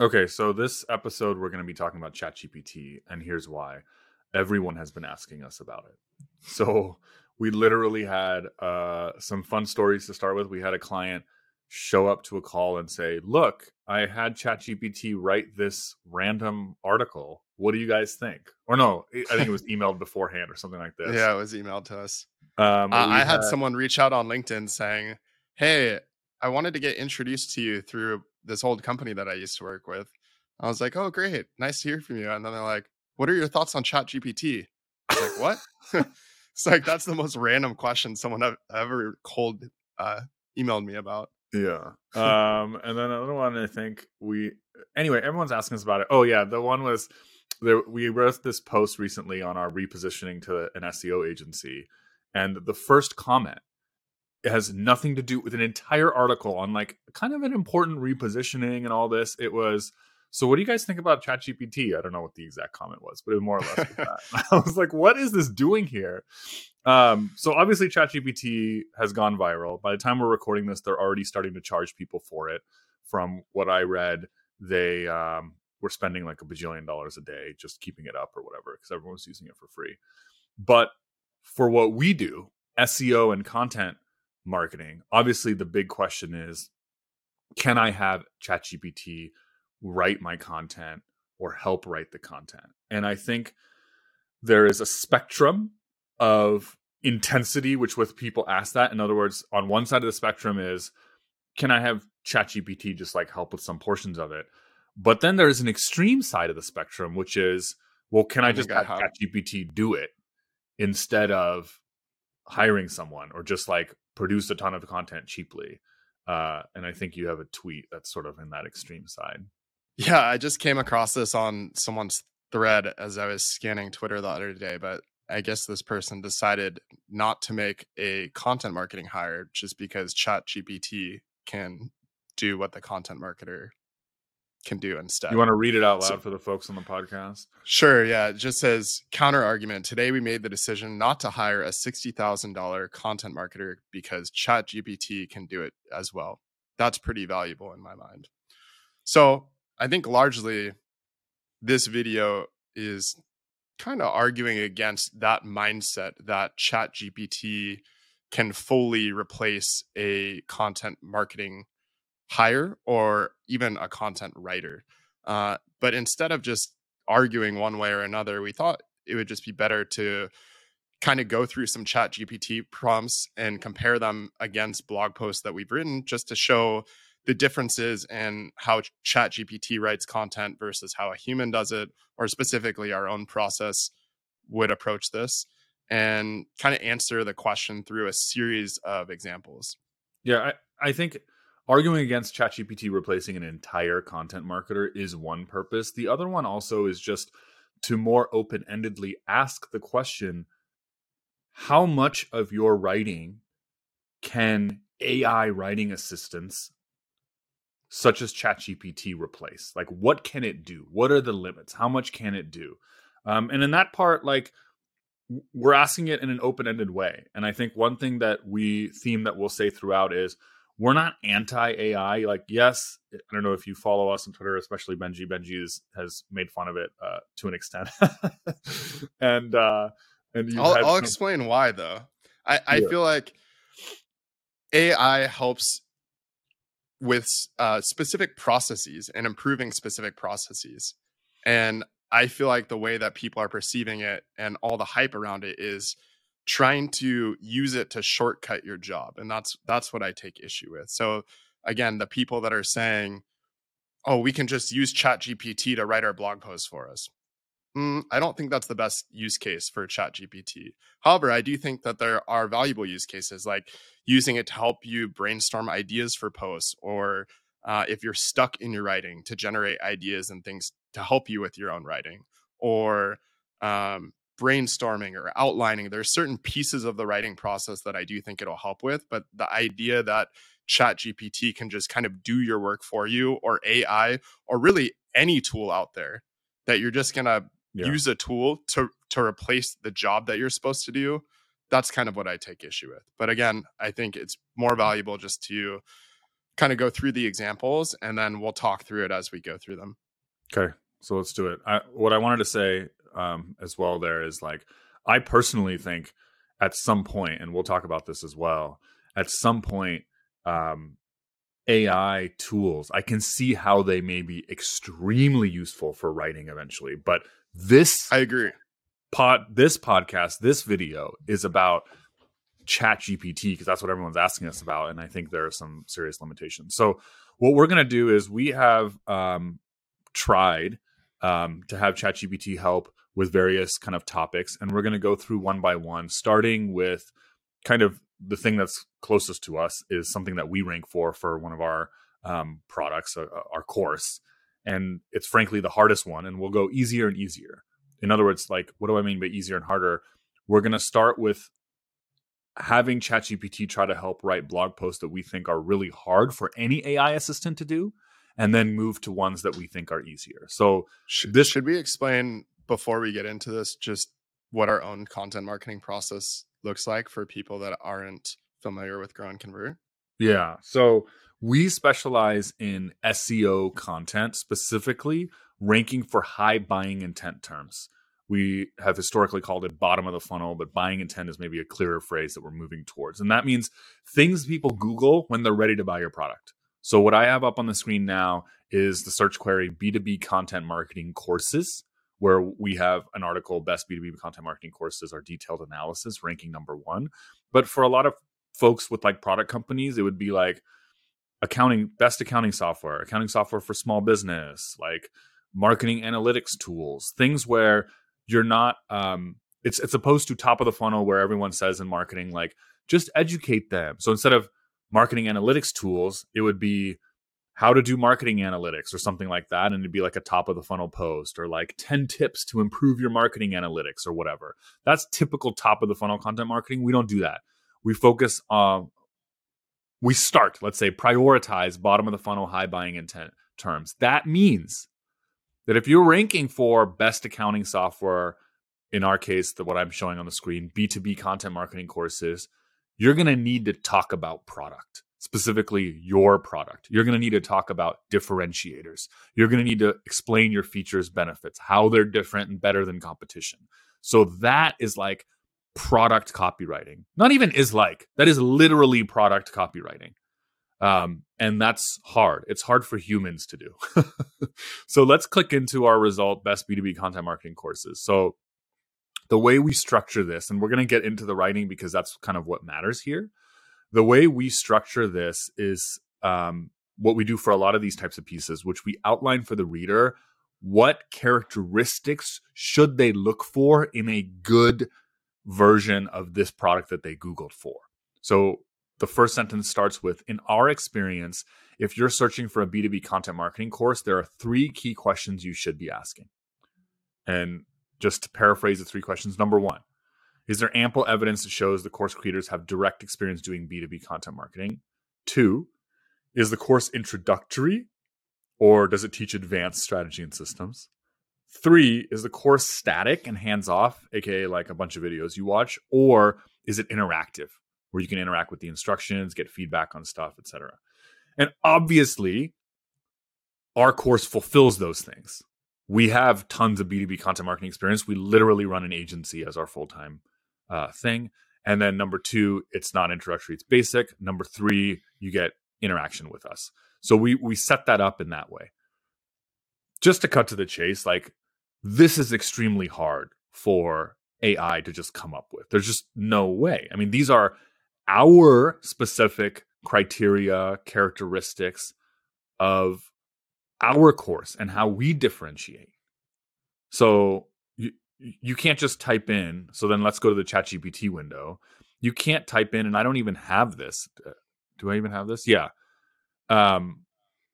Okay, so this episode we're going to be talking about ChatGPT, and here's why. Everyone has been asking us about it. So we literally had uh, some fun stories to start with. We had a client show up to a call and say, "Look, I had ChatGPT write this random article. What do you guys think?" Or no, I think it was emailed beforehand or something like this. Yeah, it was emailed to us. Um, Uh, I had someone reach out on LinkedIn saying, "Hey, I wanted to get introduced to you through this old company that I used to work with." I was like, "Oh, great, nice to hear from you." And then they're like, "What are your thoughts on ChatGPT?" Like, "What?" it's like that's the most random question someone have ever cold uh, emailed me about. Yeah. Um, and then another one, I think we anyway, everyone's asking us about it. Oh yeah, the one was there. We wrote this post recently on our repositioning to an SEO agency, and the first comment it has nothing to do with an entire article on like kind of an important repositioning and all this. It was. So, what do you guys think about ChatGPT? I don't know what the exact comment was, but it was more or less that. I was like, "What is this doing here?" Um, so obviously ChatGPT has gone viral. By the time we're recording this, they're already starting to charge people for it. From what I read, they um, were spending like a bajillion dollars a day just keeping it up or whatever because everyone was using it for free. But for what we do, SEO and content marketing, obviously the big question is can I have ChatGPT write my content or help write the content? And I think there is a spectrum of intensity which with people ask that. In other words on one side of the spectrum is can i have chatgpt just like help with some portions of it? But then there's an extreme side of the spectrum which is well can i, I just think I have have- chatgpt do it instead of hiring someone or just like produce a ton of content cheaply uh, and i think you have a tweet that's sort of in that extreme side. Yeah, I just came across this on someone's thread as I was scanning Twitter the other day, but I guess this person decided not to make a content marketing hire just because ChatGPT can do what the content marketer can do instead. you want to read it out loud So- for the folks on the podcast Sure, yeah. It just says counter argument. Today we made the decision not to hire a $60,000 content marketer because ChatGPT can do it as well. That's pretty valuable in my mind. So, I think largely this video is kind of arguing against that mindset that ChatGPT can fully replace a content marketing hire or even a content writer. Uh, but instead of just arguing one way or another, we thought it would just be better to kind of go through some chat GPT prompts and compare them against blog posts that we've written just to show the differences in how chat GPT writes content versus how a human does it, or specifically our own process would approach this and kind of answer the question through a series of examples. Yeah, I, I think arguing against ChatGPT replacing an entire content marketer is one purpose. The other one also is just to more open endedly ask the question how much of your writing can AI writing assistance such as ChatGPT replace? Like, what can it do? What are the limits? How much can it do? Um, and in that part, like, we're asking it in an open-ended way and i think one thing that we theme that we'll say throughout is we're not anti-ai like yes i don't know if you follow us on twitter especially benji benji is, has made fun of it uh, to an extent and uh and you I'll, I'll some- explain why though. I, I Yeah. feel like AI helps with uh, specific processes and improving specific processes. And I feel like the way that people are perceiving it and all the hype around it is trying to use it to shortcut your job. And that's that's what I take issue with. So again, the people that are saying, "Oh, we can just use ChatGPT to write our blog posts for us." Mm, I don't think that's the best use case for ChatGPT. However, I do think that there are valuable use cases like using it to help you brainstorm ideas for posts, or uh, if you're stuck in your writing, to generate ideas and things to help you with your own writing, or um, brainstorming or outlining. There's certain pieces of the writing process that I do think it'll help with, but the idea that ChatGPT can just kind of do your work for you, or AI, or really any tool out there that you're just gonna Yeah. use a tool to to replace the job that you're supposed to do that's kind of what i take issue with but again i think it's more valuable just to kind of go through the examples and then we'll talk through it as we go through them. Okay, so let's do it. I, what I wanted to say um, as well there is like I personally think at some point, and we'll talk about this as well. At some point, um, AI tools, I can see how they may be extremely useful for writing eventually. But this, I agree. Pod, this podcast, this video is about Chat GPT because that's what everyone's asking us about, and I think there are some serious limitations. So, what we're going to do is we have um, tried um, to have Chat GPT help with various kind of topics, and we're going to go through one by one, starting with kind of the thing that's closest to us is something that we rank for for one of our um, products, uh, uh, our course, and it's frankly the hardest one. And we'll go easier and easier. In other words, like what do I mean by easier and harder? We're going to start with having ChatGPT try to help write blog posts that we think are really hard for any AI assistant to do, and then move to ones that we think are easier. So should, this should we explain before we get into this just what our own content marketing process looks like for people that aren't familiar with Grow and Convert? Yeah. So we specialize in SEO content, specifically ranking for high buying intent terms. We have historically called it bottom of the funnel, but buying intent is maybe a clearer phrase that we're moving towards. And that means things people Google when they're ready to buy your product. So, what I have up on the screen now is the search query B2B content marketing courses where we have an article best b2b content marketing courses our detailed analysis ranking number one. But for a lot of folks with like product companies it would be like accounting best accounting software accounting software for small business like marketing analytics tools things where you're not um it's it's opposed to top of the funnel where everyone says in marketing like just educate them. So instead of marketing analytics tools it would be how to do marketing analytics or something like that and it'd be like a top of the funnel post or like 10 tips to improve your marketing analytics or whatever. That's typical top of the funnel content marketing. We don't do that. We focus on we start let's say prioritize bottom of the funnel high buying intent terms. That means that if you're ranking for best accounting software in our case the what i'm showing on the screen b2b content marketing courses you're going to need to talk about product specifically your product. You're going to need to talk about differentiators. You're going to need to explain your features, benefits, how they're different and better than competition. So that is like product copywriting. Not even is like, that is literally product copywriting. Um, and that's hard. It's hard for humans to do. so let's click into our result best B2B content marketing courses. So the way we structure this, and we're going to get into the writing because that's kind of what matters here the way we structure this is um, what we do for a lot of these types of pieces, which we outline for the reader what characteristics should they look for in a good version of this product that they Googled for. So the first sentence starts with In our experience, if you're searching for a B2B content marketing course, there are three key questions you should be asking. And just to paraphrase the three questions number one, is there ample evidence that shows the course creators have direct experience doing B2B content marketing? Two, is the course introductory or does it teach advanced strategy and systems? Three, is the course static and hands off, aka like a bunch of videos you watch, or is it interactive where you can interact with the instructions, get feedback on stuff, etc. And obviously, our course fulfills those things. We have tons of B2B content marketing experience. We literally run an agency as our full time uh, thing. And then number two, it's not introductory, it's basic. Number three, you get interaction with us. So we we set that up in that way. Just to cut to the chase, like this is extremely hard for AI to just come up with. There's just no way. I mean, these are our specific criteria, characteristics of our course and how we differentiate. So you can't just type in. So then let's go to the ChatGPT window. You can't type in, and I don't even have this. Uh, do I even have this? Yeah. Um,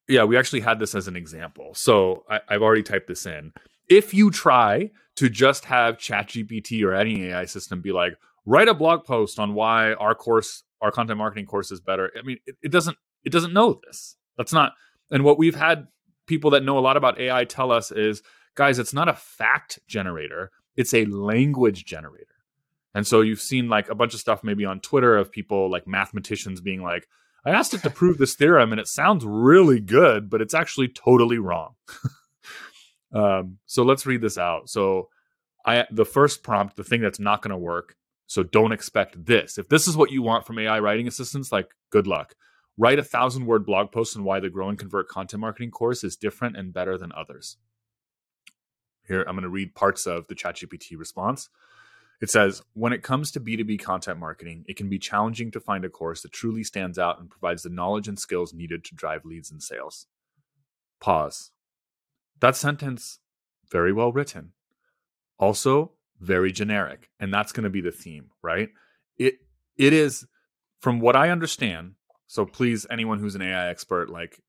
yeah, we actually had this as an example. So I, I've already typed this in. If you try to just have ChatGPT or any AI system be like, write a blog post on why our course, our content marketing course is better. I mean, it, it doesn't, it doesn't know this. That's not, and what we've had people that know a lot about AI tell us is guys, it's not a fact generator, it's a language generator. And so you've seen like a bunch of stuff maybe on Twitter of people like mathematicians being like, I asked it to prove this theorem and it sounds really good, but it's actually totally wrong. um, so let's read this out. So I the first prompt, the thing that's not going to work. So don't expect this. If this is what you want from AI writing assistants, like good luck. Write a thousand word blog post on why the Grow and Convert content marketing course is different and better than others. Here, I'm going to read parts of the ChatGPT response. It says, when it comes to B2B content marketing, it can be challenging to find a course that truly stands out and provides the knowledge and skills needed to drive leads and sales. Pause. That sentence, very well written. Also, very generic. And that's going to be the theme, right? It it is from what I understand. So please, anyone who's an AI expert, like,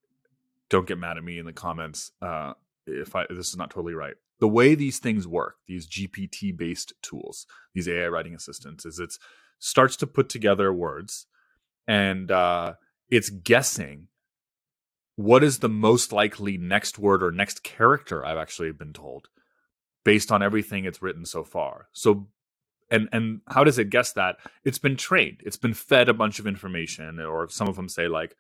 don't get mad at me in the comments uh, if I this is not totally right the way these things work, these GPT based tools, these AI writing assistants, is it starts to put together words and uh, it's guessing what is the most likely next word or next character I've actually been told based on everything it's written so far. So and and how does it guess that? It's been trained. It's been fed a bunch of information or some of them say like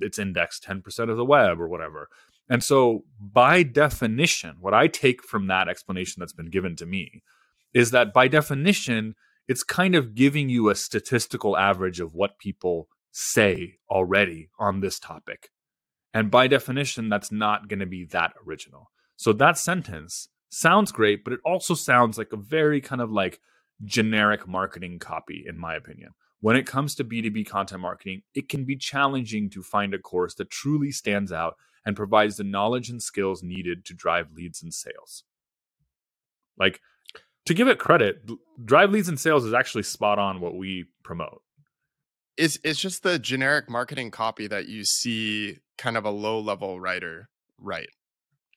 it's indexed 10% of the web or whatever. And so, by definition, what I take from that explanation that's been given to me is that by definition, it's kind of giving you a statistical average of what people say already on this topic. And by definition, that's not going to be that original. So, that sentence sounds great, but it also sounds like a very kind of like generic marketing copy, in my opinion. When it comes to B2B content marketing, it can be challenging to find a course that truly stands out and provides the knowledge and skills needed to drive leads and sales. Like, to give it credit, drive leads and sales is actually spot on what we promote. It's it's just the generic marketing copy that you see kind of a low level writer write.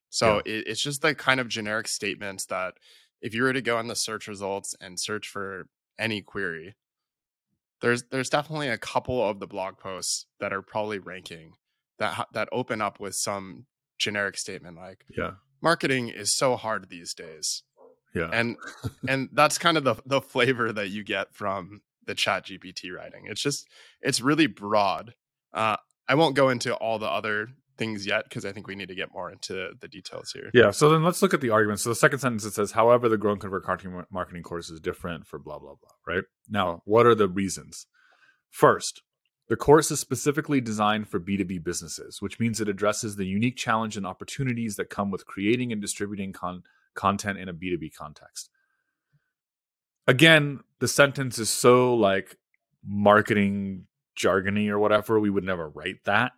So yeah. it, it's just the kind of generic statements that if you were to go in the search results and search for any query, there's there's definitely a couple of the blog posts that are probably ranking that that open up with some generic statement like yeah. Marketing is so hard these days. Yeah. And and that's kind of the the flavor that you get from the chat gpt writing. It's just it's really broad. Uh i won't go into all the other things yet because i think we need to get more into the details here. Yeah so then let's look at the argument. So the second sentence it says however the grow and convert marketing course is different for blah blah blah right? Now what are the reasons? First the course is specifically designed for B2B businesses, which means it addresses the unique challenge and opportunities that come with creating and distributing con- content in a B2B context. Again, the sentence is so like marketing jargony or whatever, we would never write that.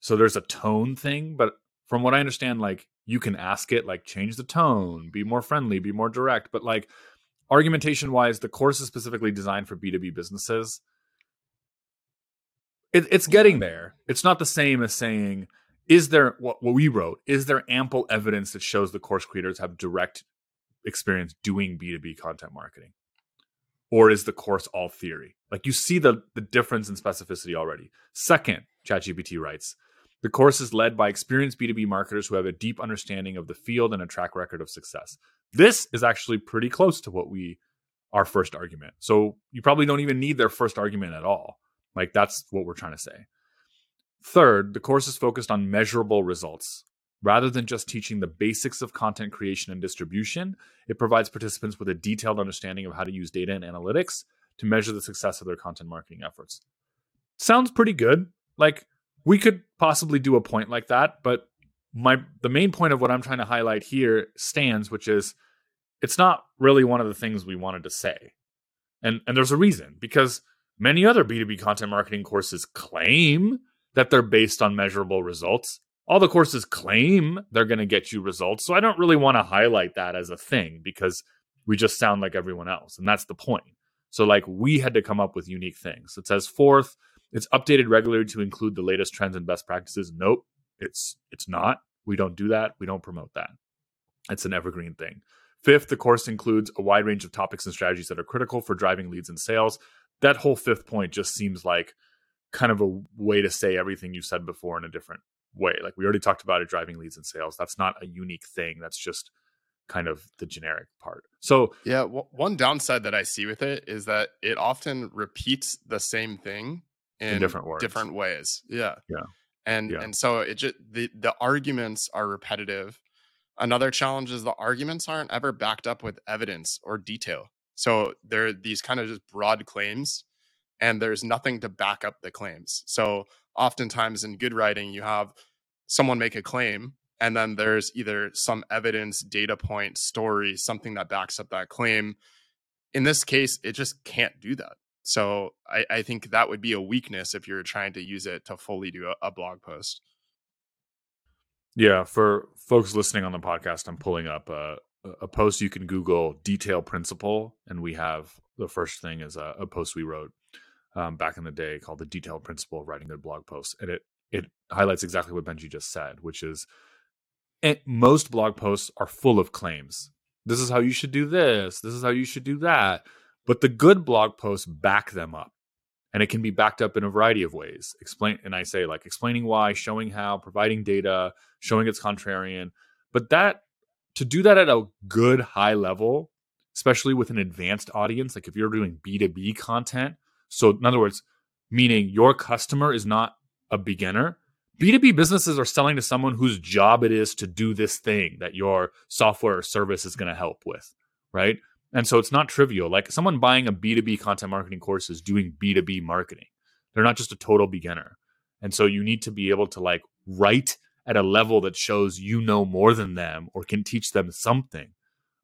So there's a tone thing, but from what I understand, like you can ask it, like change the tone, be more friendly, be more direct. But like argumentation wise, the course is specifically designed for B2B businesses it, it's getting there. It's not the same as saying, is there what, what we wrote? Is there ample evidence that shows the course creators have direct experience doing B2B content marketing? Or is the course all theory? Like you see the, the difference in specificity already. Second, ChatGPT writes, the course is led by experienced B2B marketers who have a deep understanding of the field and a track record of success. This is actually pretty close to what we our first argument. So you probably don't even need their first argument at all. Like that's what we're trying to say. Third, the course is focused on measurable results. Rather than just teaching the basics of content creation and distribution, it provides participants with a detailed understanding of how to use data and analytics to measure the success of their content marketing efforts. Sounds pretty good. Like we could possibly do a point like that, but my the main point of what I'm trying to highlight here stands, which is it's not really one of the things we wanted to say. And and there's a reason because Many other B2B content marketing courses claim that they're based on measurable results. All the courses claim they're going to get you results. So I don't really want to highlight that as a thing because we just sound like everyone else. And that's the point. So, like, we had to come up with unique things. It says, fourth, it's updated regularly to include the latest trends and best practices. Nope, it's it's not. We don't do that. We don't promote that. It's an evergreen thing. Fifth, the course includes a wide range of topics and strategies that are critical for driving leads and sales that whole fifth point just seems like kind of a way to say everything you said before in a different way. Like we already talked about it driving leads and sales. That's not a unique thing. That's just kind of the generic part. So, yeah, w- one downside that I see with it is that it often repeats the same thing in, In different words. different ways. Yeah. Yeah. And Yeah. and so it just the the arguments are repetitive. Another challenge is the arguments aren't ever backed up with evidence or detail. So there are these kind of just broad claims and there's nothing to back up the claims. So oftentimes in good writing you have someone make a claim and then there's either some evidence, data point, story, something that backs up that claim. In this case, it just can't do that. So I, I think that would be a weakness if you're trying to use it to fully do a, a blog post. Yeah, for folks listening on the podcast, I'm pulling up a, a post you can Google detail principle, and we have the first thing is a, a post we wrote um, back in the day called the detail principle of writing good blog posts, and it it highlights exactly what Benji just said, which is it, most blog posts are full of claims. This is how you should do this. This is how you should do that. But the good blog posts back them up and it can be backed up in a variety of ways explain and i say like explaining why showing how providing data showing it's contrarian but that to do that at a good high level especially with an advanced audience like if you're doing b2b content so in other words meaning your customer is not a beginner b2b businesses are selling to someone whose job it is to do this thing that your software or service is going to help with right and so it's not trivial. Like someone buying a B2B content marketing course is doing B2B marketing. They're not just a total beginner. And so you need to be able to like write at a level that shows you know more than them or can teach them something.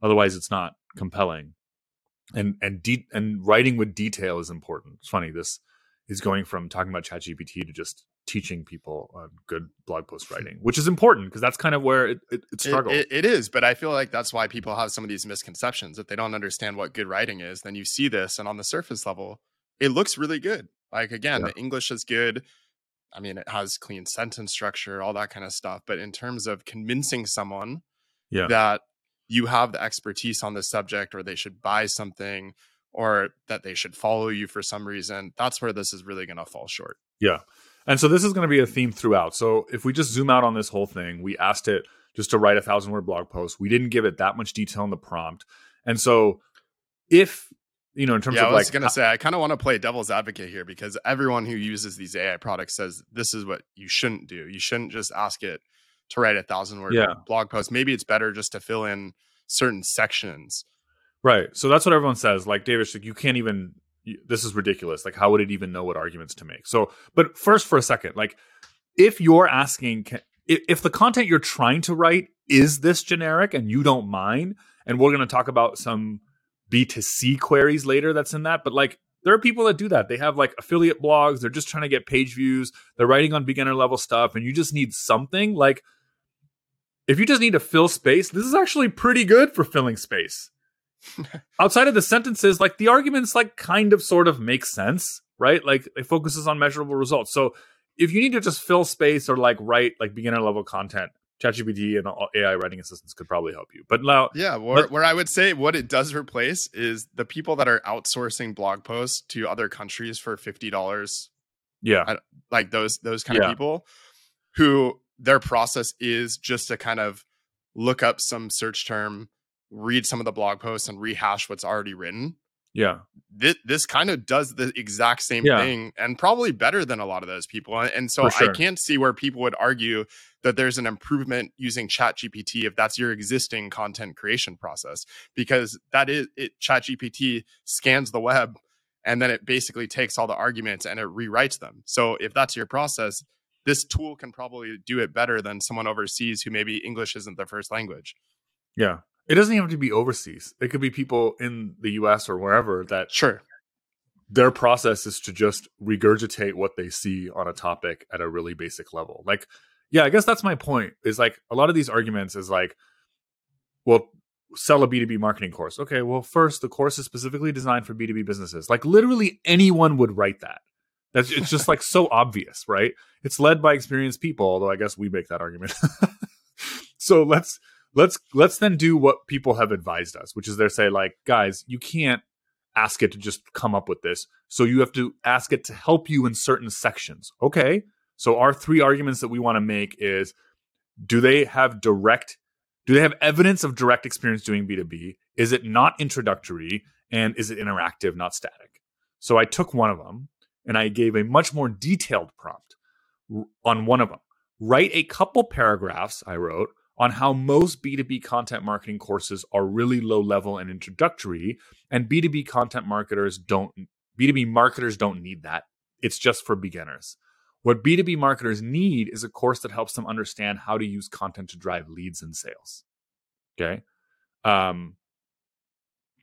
Otherwise it's not compelling. And and de- and writing with detail is important. It's funny this is going from talking about ChatGPT to just teaching people on good blog post hmm. writing, which is important because that's kind of where it, it, it struggles. It, it, it is, but I feel like that's why people have some of these misconceptions. If they don't understand what good writing is, then you see this, and on the surface level, it looks really good. Like again, Yeah. the English is good. I mean, it has clean sentence structure, all that kind of stuff. But in terms of convincing someone Yeah. that you have the expertise on the subject, or they should buy something, or that they should follow you for some reason, that's where this is really going to fall short. Yeah. And so this is going to be a theme throughout. So if we just zoom out on this whole thing, we asked it just to write a thousand word blog post. We didn't give it that much detail in the prompt. And so if, you know, in terms yeah, of like, I was like, gonna say I kind of want to play devil's advocate here because everyone who uses these AI products says this is what you shouldn't do. You shouldn't just ask it to write a thousand word Yeah. blog post. Maybe it's better just to fill in certain sections. right. So that's what everyone says. Like Devesh, like, you can't even, this is ridiculous. Like, how would it even know what arguments to make? So, but first for a second, like if you're asking, if, if the content you're trying to write is this generic and you don't mind, and we're going to talk about some B2C queries later that's in that, but like there are people that do that. They have like affiliate blogs, they're just trying to get page views, they're writing on beginner level stuff, and you just need something like if you just need to fill space, this is actually pretty good for filling space. Outside of the sentences, like the arguments like kind of sort of make sense, right? Like it focuses on measurable results. So if you need to just fill space or like write like beginner level content, ChatGPT and AI writing assistants could probably help you. But now, Yeah, where, where I would say what it does replace is the people that are outsourcing blog posts to other countries for fifty dollars yeah, like those those kind Yeah. of people who their process is just to kind of look up some search term, read some of the blog posts and rehash what's already written. Yeah, This, this kind of does the exact same Yeah. thing and probably better than a lot of those people. And- so sure. I can't see where people would argue that there's an improvement using ChatGPT if that's your existing content creation process because that is it ChatGPT scans the web and then it basically takes all the arguments and it rewrites them. So if that's your process, this tool can probably do it better than someone overseas who maybe English isn't their first language. yeah. It doesn't even have to be overseas. It could be people in the US or wherever that Sure. their process is to just regurgitate what they see on a topic at a really basic level. Like, yeah, I guess that's my point. Is like a lot of these arguments is like, well, sell a B2B marketing course. Okay, well, first, the course is specifically designed for B2B businesses. Like, literally anyone would write that. That's it's just like so obvious, right? It's led by experienced people, although I guess we make that argument. so let's let's let's then do what people have advised us, which is they say like, guys, you can't ask it to just come up with this. So you have to ask it to help you in certain sections. Okay. So our three arguments that we want to make is do they have direct do they have evidence of direct experience doing B2B? Is it not introductory and is it interactive, not static? So I took one of them and I gave a much more detailed prompt on one of them. Write a couple paragraphs, I wrote, on how most B2B content marketing courses are really low level and introductory, and B2B content marketers don't, B2B marketers don't need that. It's just for beginners. What B2B marketers need is a course that helps them understand how to use content to drive leads and sales. Okay. Um,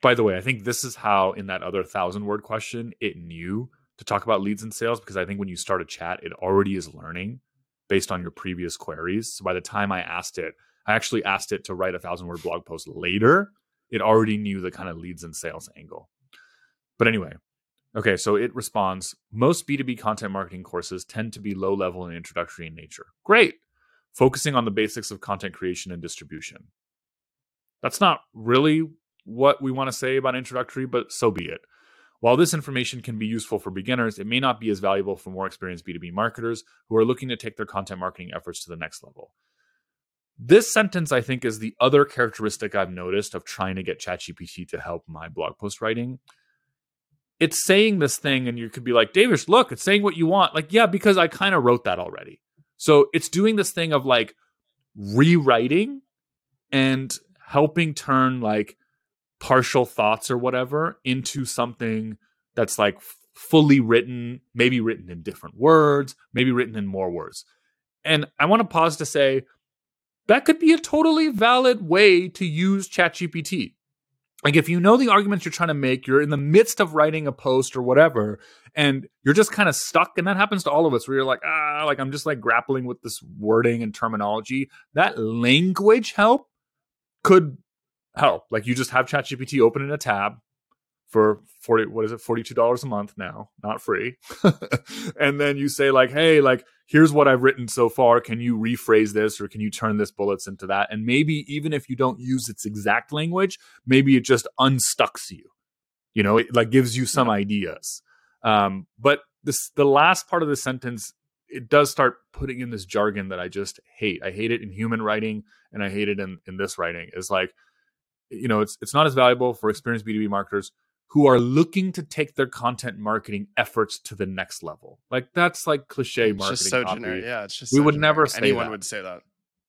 by the way, I think this is how in that other thousand word question it knew to talk about leads and sales because I think when you start a chat, it already is learning based on your previous queries. So by the time I asked it, I actually asked it to write a thousand word blog post later. It already knew the kind of leads and sales angle. But anyway, okay, so it responds most B2B content marketing courses tend to be low level and introductory in nature. Great. Focusing on the basics of content creation and distribution. That's not really what we want to say about introductory, but so be it. While this information can be useful for beginners, it may not be as valuable for more experienced B2B marketers who are looking to take their content marketing efforts to the next level. This sentence, I think, is the other characteristic I've noticed of trying to get ChatGPT to help my blog post writing. It's saying this thing, and you could be like, Devesh, look, it's saying what you want. Like, yeah, because I kind of wrote that already. So it's doing this thing of like rewriting and helping turn like partial thoughts or whatever into something that's like fully written, maybe written in different words, maybe written in more words. And I want to pause to say that could be a totally valid way to use ChatGPT. Like if you know the arguments you're trying to make, you're in the midst of writing a post or whatever, and you're just kind of stuck. And that happens to all of us where you're like, ah, like I'm just like grappling with this wording and terminology. That language help could help. Like you just have ChatGPT open in a tab for 40 what is it $42 a month now not free. And then you say like hey like here's what i've written so far. Can you rephrase this or can you turn this bullets into that? And maybe even if you don't use its exact language maybe it just unstucks you you know it like gives you some ideas. Um but this the last part of the sentence it does start putting in this jargon that i just hate. I hate it in human writing and i hate it in in this writing. Is like you know, it's it's not as valuable for experienced B2B marketers who are looking to take their content marketing efforts to the next level. Like that's like cliche it's marketing. Just so copy. generic. Yeah, it's just we so would generic. never say anyone that. would say that.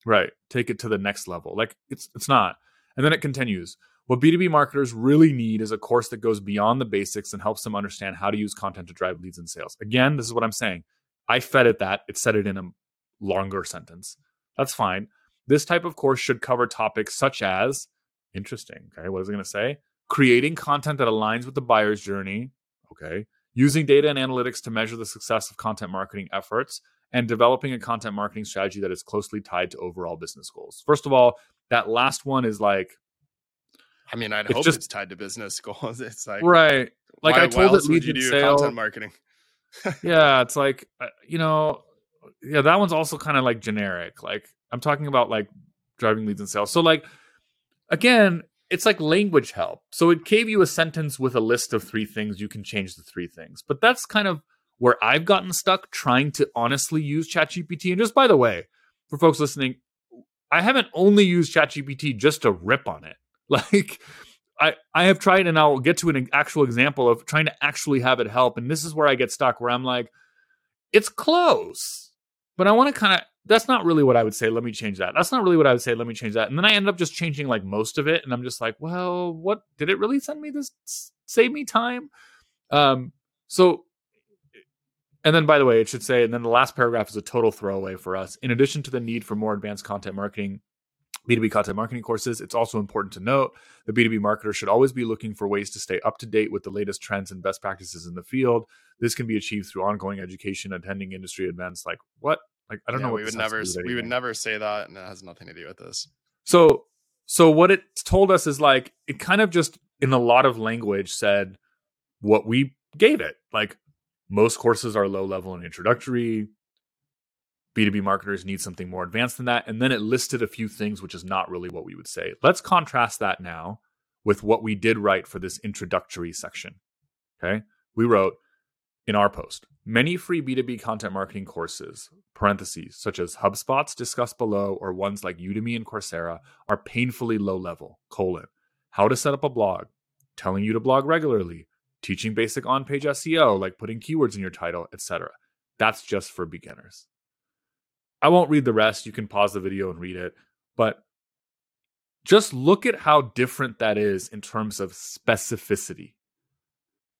Right. Take it to the next level. Like it's it's not. And then it continues. What B2B marketers really need is a course that goes beyond the basics and helps them understand how to use content to drive leads and sales. Again, this is what I'm saying. I fed it that. It said it in a longer sentence. That's fine. This type of course should cover topics such as Interesting. Okay. What is it going to say? Creating content that aligns with the buyer's journey. Okay. Using data and analytics to measure the success of content marketing efforts and developing a content marketing strategy that is closely tied to overall business goals. First of all, that last one is like, I mean, I'd hope just- it's tied to business goals. It's like right. Like why- I told it would you do sale. content marketing. yeah, it's like uh, you know, yeah, that one's also kind of like generic. Like I'm talking about like driving leads and sales. So like again, it's like language help. So it gave you a sentence with a list of three things. You can change the three things. But that's kind of where I've gotten stuck trying to honestly use ChatGPT. And just by the way, for folks listening, I haven't only used ChatGPT just to rip on it. Like I, I have tried, and I'll get to an actual example of trying to actually have it help. And this is where I get stuck, where I'm like, it's close, but I want to kind of. That's not really what I would say. Let me change that. That's not really what I would say. Let me change that. And then I end up just changing like most of it, and I'm just like, well, what did it really send me this? Save me time. Um. So. And then, by the way, it should say, and then the last paragraph is a total throwaway for us. In addition to the need for more advanced content marketing, B2B content marketing courses, it's also important to note the B2B marketer should always be looking for ways to stay up to date with the latest trends and best practices in the field. This can be achieved through ongoing education, attending industry events. Like what? Like I don't Yeah, know what we would this has to never we would never say that, and it has nothing to do with this. So so what it told us is like it kind of just in a lot of language said what we gave it. Like most courses are low level and introductory. B2B marketers need something more advanced than that. And then it listed a few things, which is not really what we would say. Let's contrast that now with what we did write for this introductory section. Okay. We wrote in our post many free B2B content marketing courses, parentheses, such as HubSpot's discussed below, or ones like Udemy and Coursera, are painfully low level, colon, how to set up a blog, telling you to blog regularly, teaching basic on page SEO, like putting keywords in your title, etc. That's just for beginners. I won't read the rest. You can pause the video and read it. But just look at how different that is in terms of specificity.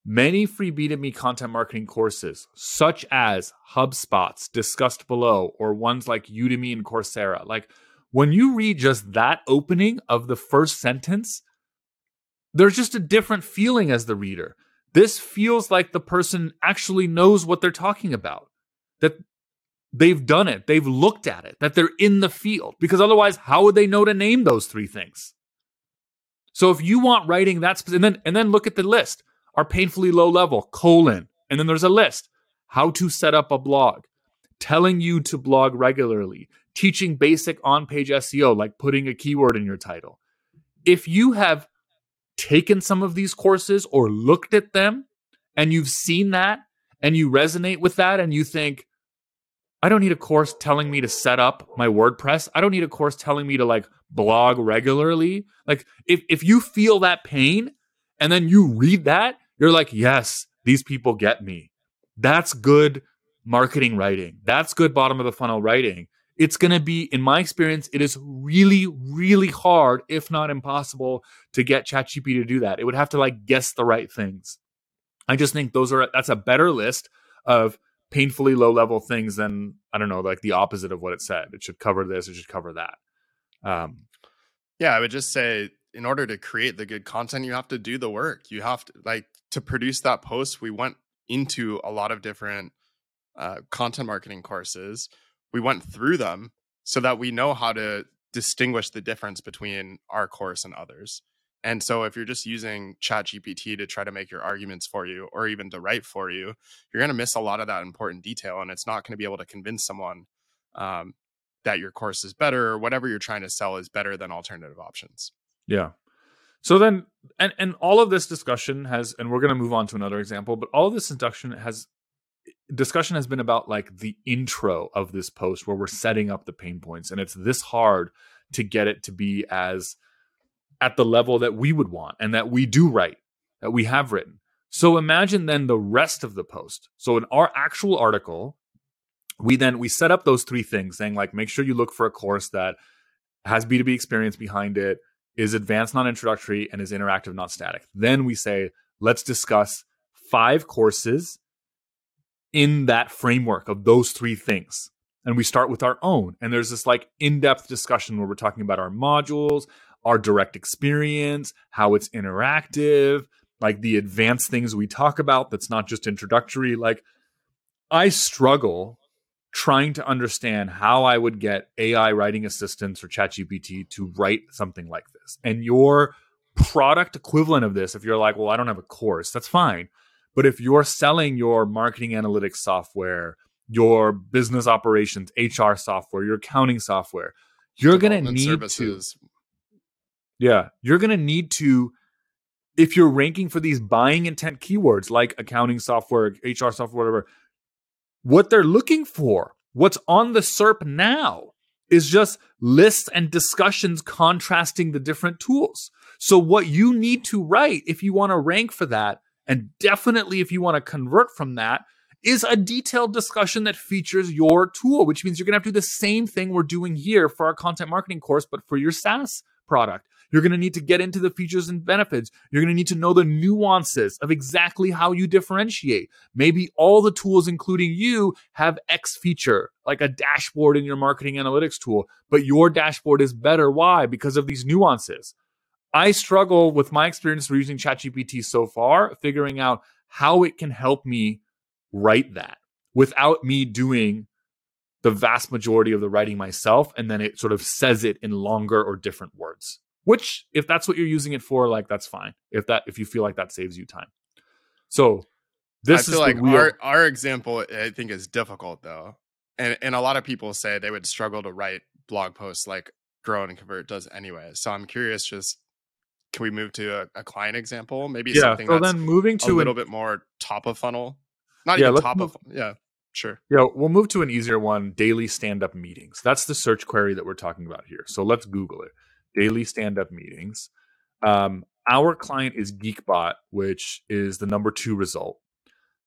Many free B2B content marketing courses, such as HubSpot's discussed below, or ones like Udemy and Coursera, like when you read just that opening of the first sentence, there's just a different feeling as the reader. This feels like the person actually knows what they're talking about, that they've done it, they've looked at it, that they're in the field, because otherwise, how would they know to name those three things? So if you want writing that's and then and then look at the list, are painfully low level, colon, and then there's a list. How to set up a blog, telling you to blog regularly, teaching basic on page SEO, like putting a keyword in your title. If you have taken some of these courses or looked at them and you've seen that and you resonate with that and you think, I don't need a course telling me to set up my WordPress. I don't need a course telling me to like blog regularly. Like if if you feel that pain and then you read that, you're like, "Yes, these people get me." That's good marketing writing. That's good bottom of the funnel writing. It's going to be in my experience it is really really hard if not impossible to get ChatGPT to do that. It would have to like guess the right things. I just think those are that's a better list of painfully low level things than I don't know, like the opposite of what it said. It should cover this, it should cover that. Um, yeah, I would just say in order to create the good content, you have to do the work. You have to like to produce that post. We went into a lot of different uh, content marketing courses. We went through them so that we know how to distinguish the difference between our course and others. And so if you're just using ChatGPT to try to make your arguments for you or even to write for you, you're going to miss a lot of that important detail and it's not going to be able to convince someone um, that your course is better or whatever you're trying to sell is better than alternative options. Yeah. So then and and all of this discussion has and we're going to move on to another example, but all of this induction has discussion has been about like the intro of this post where we're setting up the pain points and it's this hard to get it to be as at the level that we would want and that we do write, that we have written. So imagine then the rest of the post. So in our actual article, we then we set up those three things saying like make sure you look for a course that has B2B experience behind it, is advanced not introductory and is interactive not static. Then we say let's discuss five courses in that framework of those three things. And we start with our own. And there's this like in depth discussion where we're talking about our modules, our direct experience, how it's interactive, like the advanced things we talk about that's not just introductory. Like, I struggle trying to understand how I would get AI writing assistants or ChatGPT to write something like this. And your product equivalent of this, if you're like, well, I don't have a course, that's fine. But if you're selling your marketing analytics software, your business operations, HR software, your accounting software, you're going to need services. to yeah, you're going to need to if you're ranking for these buying intent keywords like accounting software, HR software, whatever, what they're looking for, what's on the SERP now is just lists and discussions contrasting the different tools. So, what you need to write if you want to rank for that, and definitely if you want to convert from that, is a detailed discussion that features your tool, which means you're going to have to do the same thing we're doing here for our content marketing course, but for your SaaS product. You're going to need to get into the features and benefits. You're going to need to know the nuances of exactly how you differentiate. Maybe all the tools, including you, have X feature, like a dashboard in your marketing analytics tool, but your dashboard is better. Why? Because of these nuances. I struggle with my experience using ChatGPT so far, figuring out how it can help me write that without me doing the vast majority of the writing myself. And then it sort of says it in longer or different words which if that's what you're using it for like that's fine if that if you feel like that saves you time so this I feel like real- our our example I think is difficult though. And and a lot of people say they would struggle to write blog posts like Grow and Convert does anyway. So I'm curious just can we move to a, a client example? Maybe something like that. yeah, something so then moving to a little an, bit more top of funnel. Not yeah, even top move, of yeah, sure. Yeah, we'll move to an easier one, daily stand-up meetings. That's the search query that we're talking about here. So let's Google it daily stand up meetings. Um, our client is Geekbot, which is the number two result.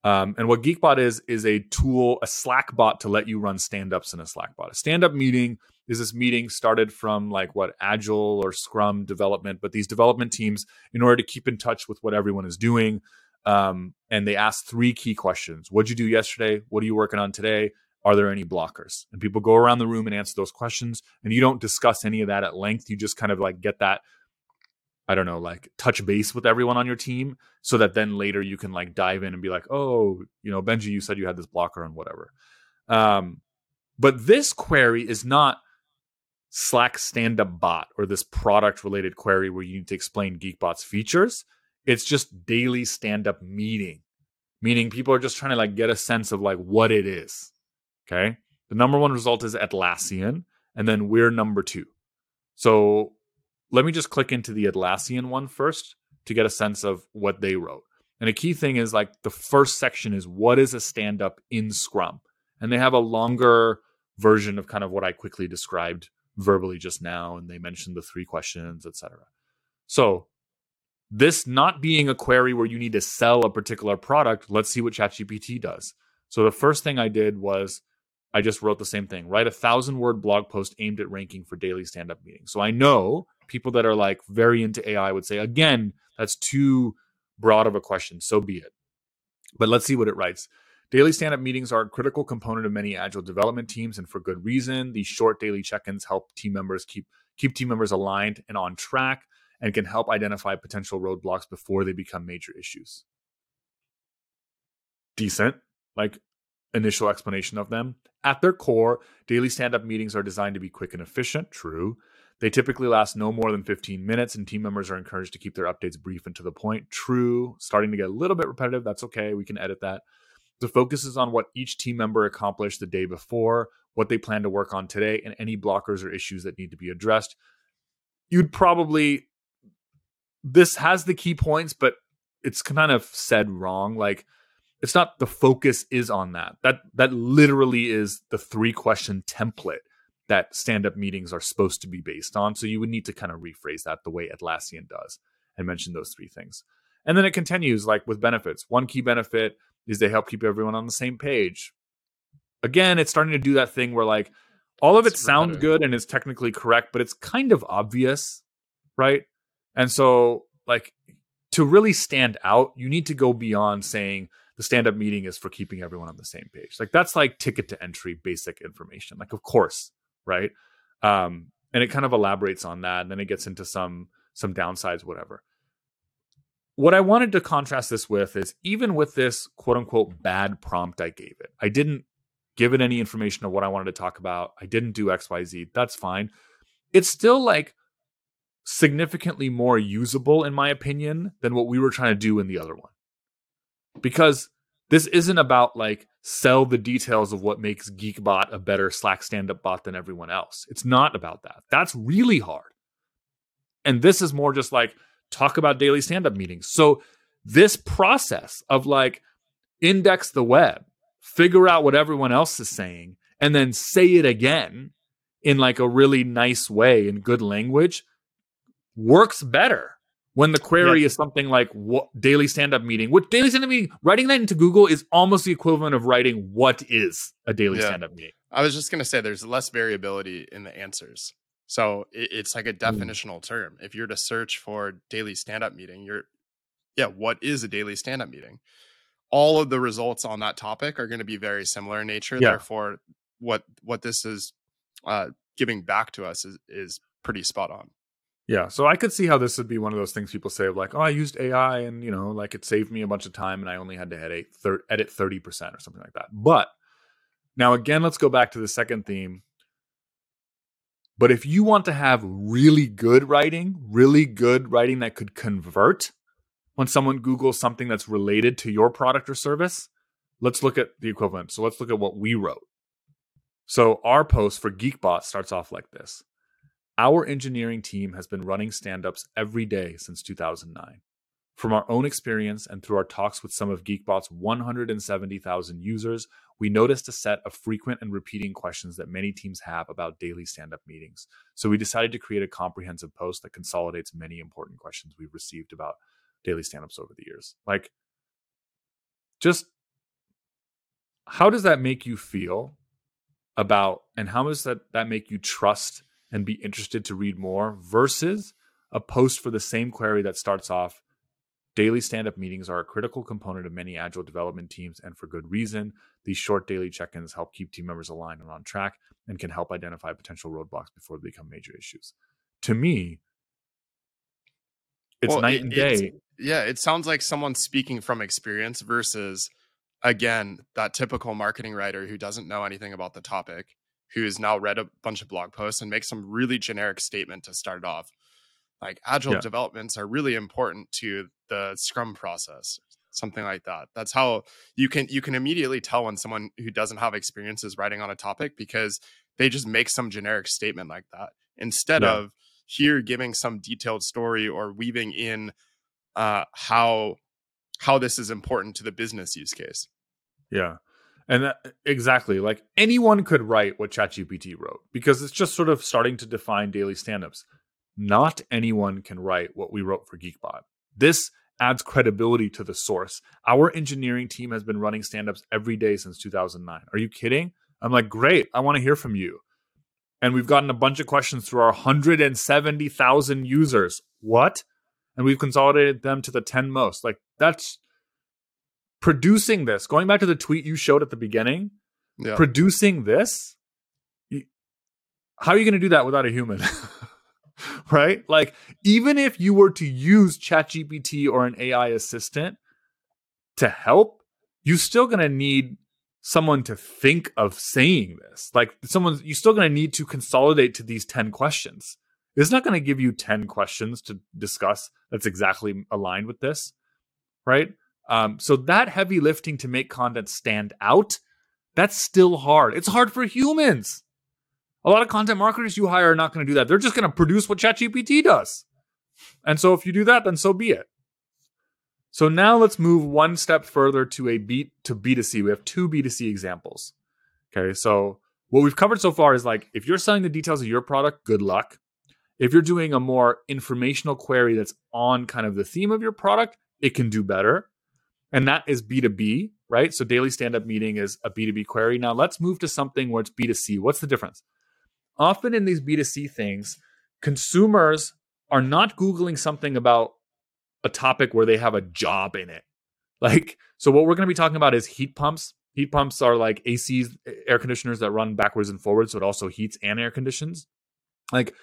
Um, and what Geekbot is is a tool, a Slack bot to let you run stand-ups in a Slack bot. A stand-up meeting is this meeting started from like what Agile or Scrum development, but these development teams, in order to keep in touch with what everyone is doing, um, and they ask three key questions: What'd you do yesterday? What are you working on today? Are there any blockers? And people go around the room and answer those questions, and you don't discuss any of that at length. You just kind of like get that I don't know, like touch base with everyone on your team so that then later you can like dive in and be like, oh, you know, Benji, you said you had this blocker and whatever. Um, but this query is not Slack stand up bot or this product related query where you need to explain Geekbot's features. It's just daily stand up meeting, meaning people are just trying to like get a sense of like what it is. Okay. The number one result is Atlassian, and then we're number two. So let me just click into the Atlassian one first to get a sense of what they wrote. And a key thing is like the first section is what is a stand up in Scrum? And they have a longer version of kind of what I quickly described verbally just now. And they mentioned the three questions, etc. So, this not being a query where you need to sell a particular product, let's see what ChatGPT does. So, the first thing I did was I just wrote the same thing write a thousand word blog post aimed at ranking for daily stand up meetings. So, I know people that are like very into AI would say, again, that's too broad of a question. So be it. But let's see what it writes. Daily stand up meetings are a critical component of many agile development teams, and for good reason. These short daily check ins help team members keep, keep team members aligned and on track and can help identify potential roadblocks before they become major issues. Decent, like initial explanation of them. At their core, daily stand up meetings are designed to be quick and efficient, true. They typically last no more than 15 minutes, and team members are encouraged to keep their updates brief and to the point. True, starting to get a little bit repetitive. That's okay. We can edit that. The focus is on what each team member accomplished the day before, what they plan to work on today, and any blockers or issues that need to be addressed. You'd probably, this has the key points, but it's kind of said wrong. Like, it's not the focus is on that. That that literally is the three question template that stand up meetings are supposed to be based on. So you would need to kind of rephrase that the way Atlassian does and mention those three things. And then it continues like with benefits. One key benefit is they help keep everyone on the same page. Again, it's starting to do that thing where like all of it sounds good and is technically correct, but it's kind of obvious, right? And so like to really stand out, you need to go beyond saying the stand up meeting is for keeping everyone on the same page. Like that's like ticket to entry basic information. Like of course, right? Um, and it kind of elaborates on that, and then it gets into some some downsides, whatever. What I wanted to contrast this with is even with this quote unquote bad prompt I gave it, I didn't give it any information of what I wanted to talk about. I didn't do XYZ. That's fine. It's still like significantly more usable, in my opinion, than what we were trying to do in the other one. Because this isn't about like sell the details of what makes Geekbot a better Slack stand up bot than everyone else. It's not about that. That's really hard. And this is more just like talk about daily stand up meetings. So, this process of like index the web, figure out what everyone else is saying, and then say it again in like a really nice way in good language works better when the query yeah. is something like what daily stand-up meeting which daily stand-up meeting writing that into google is almost the equivalent of writing what is a daily yeah. stand-up meeting i was just going to say there's less variability in the answers so it's like a mm. definitional mm. term if you're to search for daily stand-up meeting you're yeah what is a daily stand-up meeting all of the results on that topic are going to be very similar in nature yeah. therefore what what this is uh, giving back to us is is pretty spot on yeah, so I could see how this would be one of those things people say like, oh, I used AI and you know, like it saved me a bunch of time and I only had to edit thir- edit thirty percent or something like that. But now again, let's go back to the second theme. But if you want to have really good writing, really good writing that could convert when someone Googles something that's related to your product or service, let's look at the equivalent. So let's look at what we wrote. So our post for Geekbot starts off like this. Our engineering team has been running stand ups every day since 2009. From our own experience and through our talks with some of Geekbot's 170,000 users, we noticed a set of frequent and repeating questions that many teams have about daily stand up meetings. So we decided to create a comprehensive post that consolidates many important questions we've received about daily stand ups over the years. Like, just how does that make you feel about, and how does that, that make you trust and be interested to read more versus a post for the same query that starts off Daily stand up meetings are a critical component of many agile development teams, and for good reason. These short daily check ins help keep team members aligned and on track and can help identify potential roadblocks before they become major issues. To me, it's well, night it, and day. Yeah, it sounds like someone speaking from experience versus, again, that typical marketing writer who doesn't know anything about the topic, who's now read a bunch of blog posts and makes some really generic statement to start off. Like agile yeah. developments are really important to the scrum process something like that. That's how you can you can immediately tell when someone who doesn't have experience is writing on a topic because they just make some generic statement like that. Instead yeah. of here giving some detailed story or weaving in uh how how this is important to the business use case. Yeah and that, exactly like anyone could write what ChatGPT wrote because it's just sort of starting to define daily stand-ups not anyone can write what we wrote for Geekbot. This adds credibility to the source. Our engineering team has been running stand-ups every day since 2009. Are you kidding? I'm like, great. I want to hear from you. And we've gotten a bunch of questions through our 170,000 users. What? And we've consolidated them to the 10 most. Like, that's producing this. Going back to the tweet you showed at the beginning, yeah. producing this. How are you going to do that without a human? right? Like, even if you were to use ChatGPT or an AI assistant to help, you're still going to need someone to think of saying this. Like, someone's, you're still going to need to consolidate to these 10 questions. It's not going to give you 10 questions to discuss that's exactly aligned with this, right? Um, so, that heavy lifting to make content stand out, that's still hard. It's hard for humans. A lot of content marketers you hire are not going to do that. They're just going to produce what ChatGPT does. And so if you do that, then so be it. So now let's move one step further to a B to B2C. We have two B2C examples. Okay. So what we've covered so far is like if you're selling the details of your product, good luck. If you're doing a more informational query that's on kind of the theme of your product, it can do better. And that is B2B, right? So daily stand up meeting is a B2B query. Now let's move to something where it's B2C. What's the difference? often in these B2C things, consumers are not Googling something about a topic where they have a job in it. Like, so what we're going to be talking about is heat pumps. Heat pumps are like ACs, air conditioners that run backwards and forwards. So it also heats and air conditions. Like,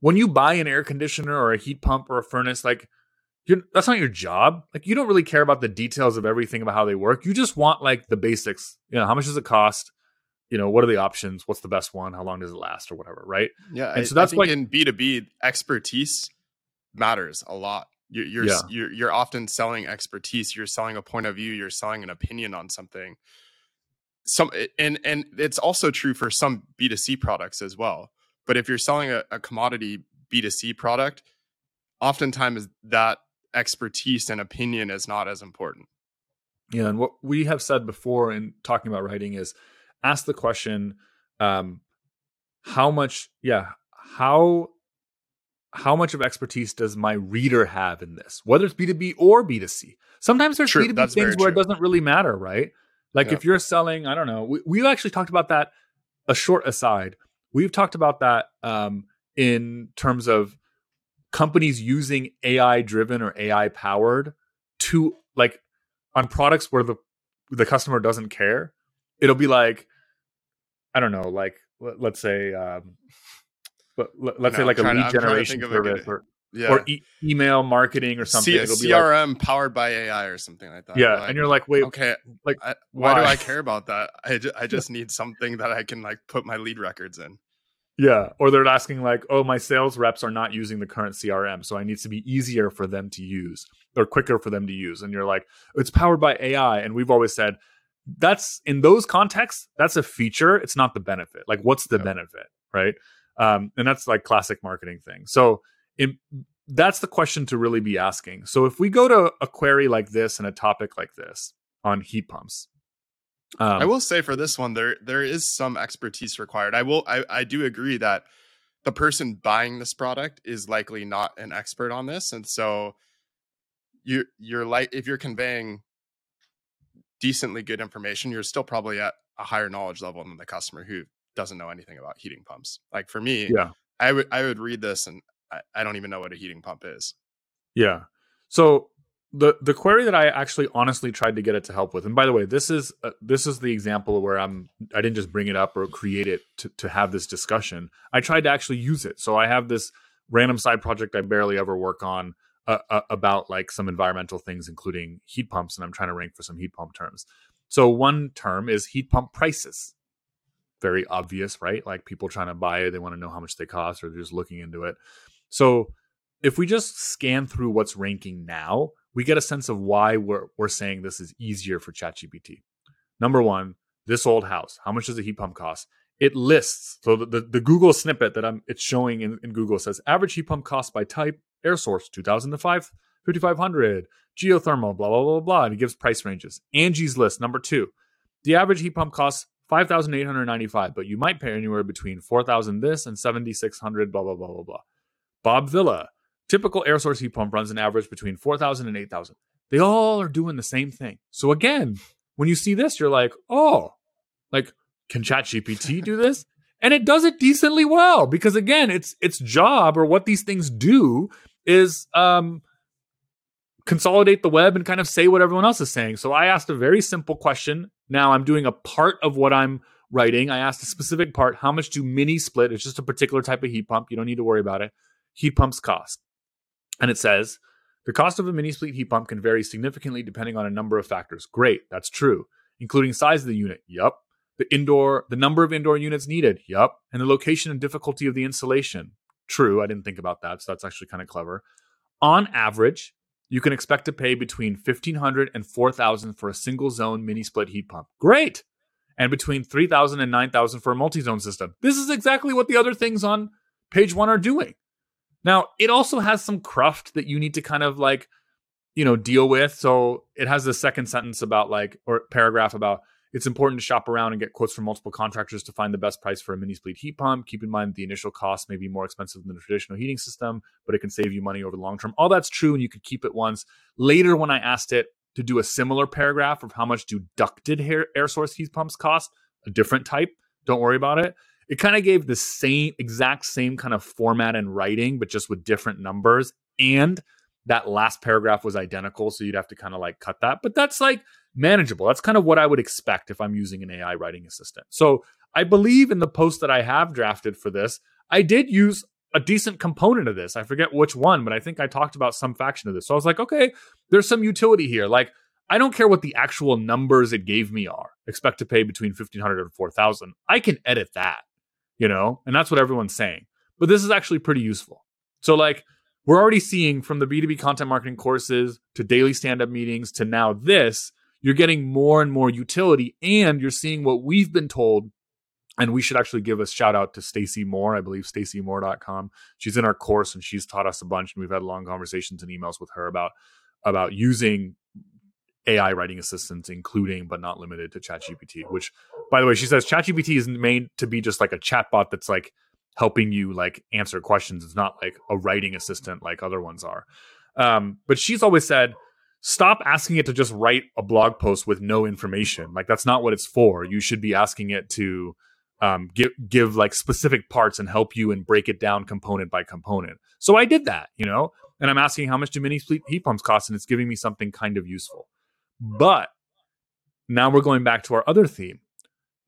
when you buy an air conditioner or a heat pump or a furnace, like, that's not your job. Like, you don't really care about the details of everything about how they work. You just want like the basics. You know, how much does it cost? you know what are the options what's the best one how long does it last or whatever right yeah and so that's why in b2b expertise matters a lot you're you're, yeah. you're you're often selling expertise you're selling a point of view you're selling an opinion on something some and and it's also true for some b2c products as well but if you're selling a, a commodity b2c product oftentimes that expertise and opinion is not as important. Yeah and what we have said before in talking about writing is ask the question um how much yeah how how much of expertise does my reader have in this? Whether it's b2b or b2c sometimes there's true. b2b That's things where it doesn't really matter right? Like yeah. if you're selling i don't know we, we actually talked about that a short aside. We've talked about that um in terms of companies using ai driven or ai powered to like on products where the the customer doesn't care it'll be like I don't know, like let, us say, um, but let's say like a lead to, generation service or yeah. or e- email marketing or something. C- CRM like, powered by AI or something like that. Yeah, like, and you're like, wait, okay, like I, why? why? do I care about that? I, ju- I just need something that I can like put my lead records in. Yeah, or they're asking like, oh, my sales reps are not using the current CRM, so I need to be easier for them to use or quicker for them to use. And you're like, it's powered by AI, and we've always said that's in those contexts that's a feature it's not the benefit like what's the yeah. benefit right um and that's like classic marketing thing so in that's the question to really be asking. So if we go to a query like this and a topic like this on heat pumps, um, I will say for this one there there is some expertise required. I will I, I do agree that the person buying this product is likely not an expert on this, and so you you're like if you're conveying decently good information, you're still probably at a higher knowledge level than the customer who doesn't know anything about heating pumps. Like for me, yeah, I would I would read this and I, I don't even know what a heating pump is. Yeah. So the the query that I actually honestly tried to get it to help with, and by the way, this is uh, this is the example where I'm I didn't just bring it up or create it to to have this discussion. I tried to actually use it. So I have this random side project I barely ever work on uh, uh, about like some environmental things, including heat pumps, and I'm trying to rank for some heat pump terms. So one term is heat pump prices. Very obvious, right? Like people trying to buy it, they want to know how much they cost, or they're just looking into it. So if we just scan through what's ranking now, we get a sense of why we're, we're saying this is easier for ChatGPT. Number one, this old house. How much does a heat pump cost? It lists. So the, the, the Google snippet that I'm it's showing in, in, Google says average heat pump cost by type, air source, 2005, 5500, geothermal, blah, blah, blah, blah. And it gives price ranges. Angie's list, number two. The average heat pump costs 5,895, but you might pay anywhere between 4,000 this and 7,600, blah, blah, blah, blah, blah. Bob Vila, Typical air source heat pump runs an average between 4,000 and 8,000. They all are doing the same thing. So again, when you see this, you're like, oh, like, can ChatGPT do this? And it does it decently well because again, its its job or what these things do is um, consolidate the web and kind of say what everyone else is saying. So I asked a very simple question. Now I'm doing a part of what I'm writing. I asked a specific part. How much do mini split? It's just a particular type of heat pump. You don't need to worry about it. Heat pumps cost. And it says the cost of a mini split heat pump can vary significantly depending on a number of factors. Great, that's true, including size of the unit. Yup. The indoor, the number of indoor units needed. Yup. And the location and difficulty of the installation. True, I didn't think about that, so that's actually kind of clever. On average, you can expect to pay between 1500 and 4000 for a single zone mini split heat pump. Great. And between 3000 and 9000 for a multi-zone system. This is exactly what the other things on page 1 are doing. Now, it also has some cruft that you need to kind of like, you know, deal with. So it has the second sentence about like, or paragraph about it's important to shop around and get quotes from multiple contractors to find the best price for a mini split heat pump. Keep in mind the initial cost may be more expensive than the traditional heating system, but it can save you money over the long term. All that's true, and you could keep it once. Later, when I asked it to do a similar paragraph of how much do ducted air, air source heat pumps cost, a different type, don't worry about it it kind of gave the same exact same kind of format and writing, but just with different numbers. And that last paragraph was identical. So you'd have to kind of like cut that. But that's like manageable. That's kind of what I would expect if I'm using an AI writing assistant. So I believe in the post that I have drafted for this, I did use a decent component of this. I forget which one, but I think I talked about some faction of this. So I was like, okay, there's some utility here. Like, I don't care what the actual numbers it gave me are. Expect to pay between 1500 and 4000. I can edit that you know, and that's what everyone's saying. But this is actually pretty useful. So, like, we're already seeing from the B2B content marketing courses to daily stand up meetings to now this, you're getting more and more utility, and you're seeing what we've been told. And we should actually give a shout out to Stacey Moore, I believe staceymoore.com. She's in our course and she's taught us a bunch, and we've had long conversations and emails with her about about using AI writing assistants, including but not limited to ChatGPT. Which, by the way, she says ChatGPT is made to be just like a chatbot that's like helping you like answer questions. It's not like a writing assistant like other ones are. Um, but she's always said, stop asking it to just write a blog post with no information. Like that's not what it's for. You should be asking it to um, give give like specific parts and help you and break it down component by component. So I did that, you know, and I'm asking how much do mini heat pumps cost, and it's giving me something kind of useful. But now we're going back to our other theme.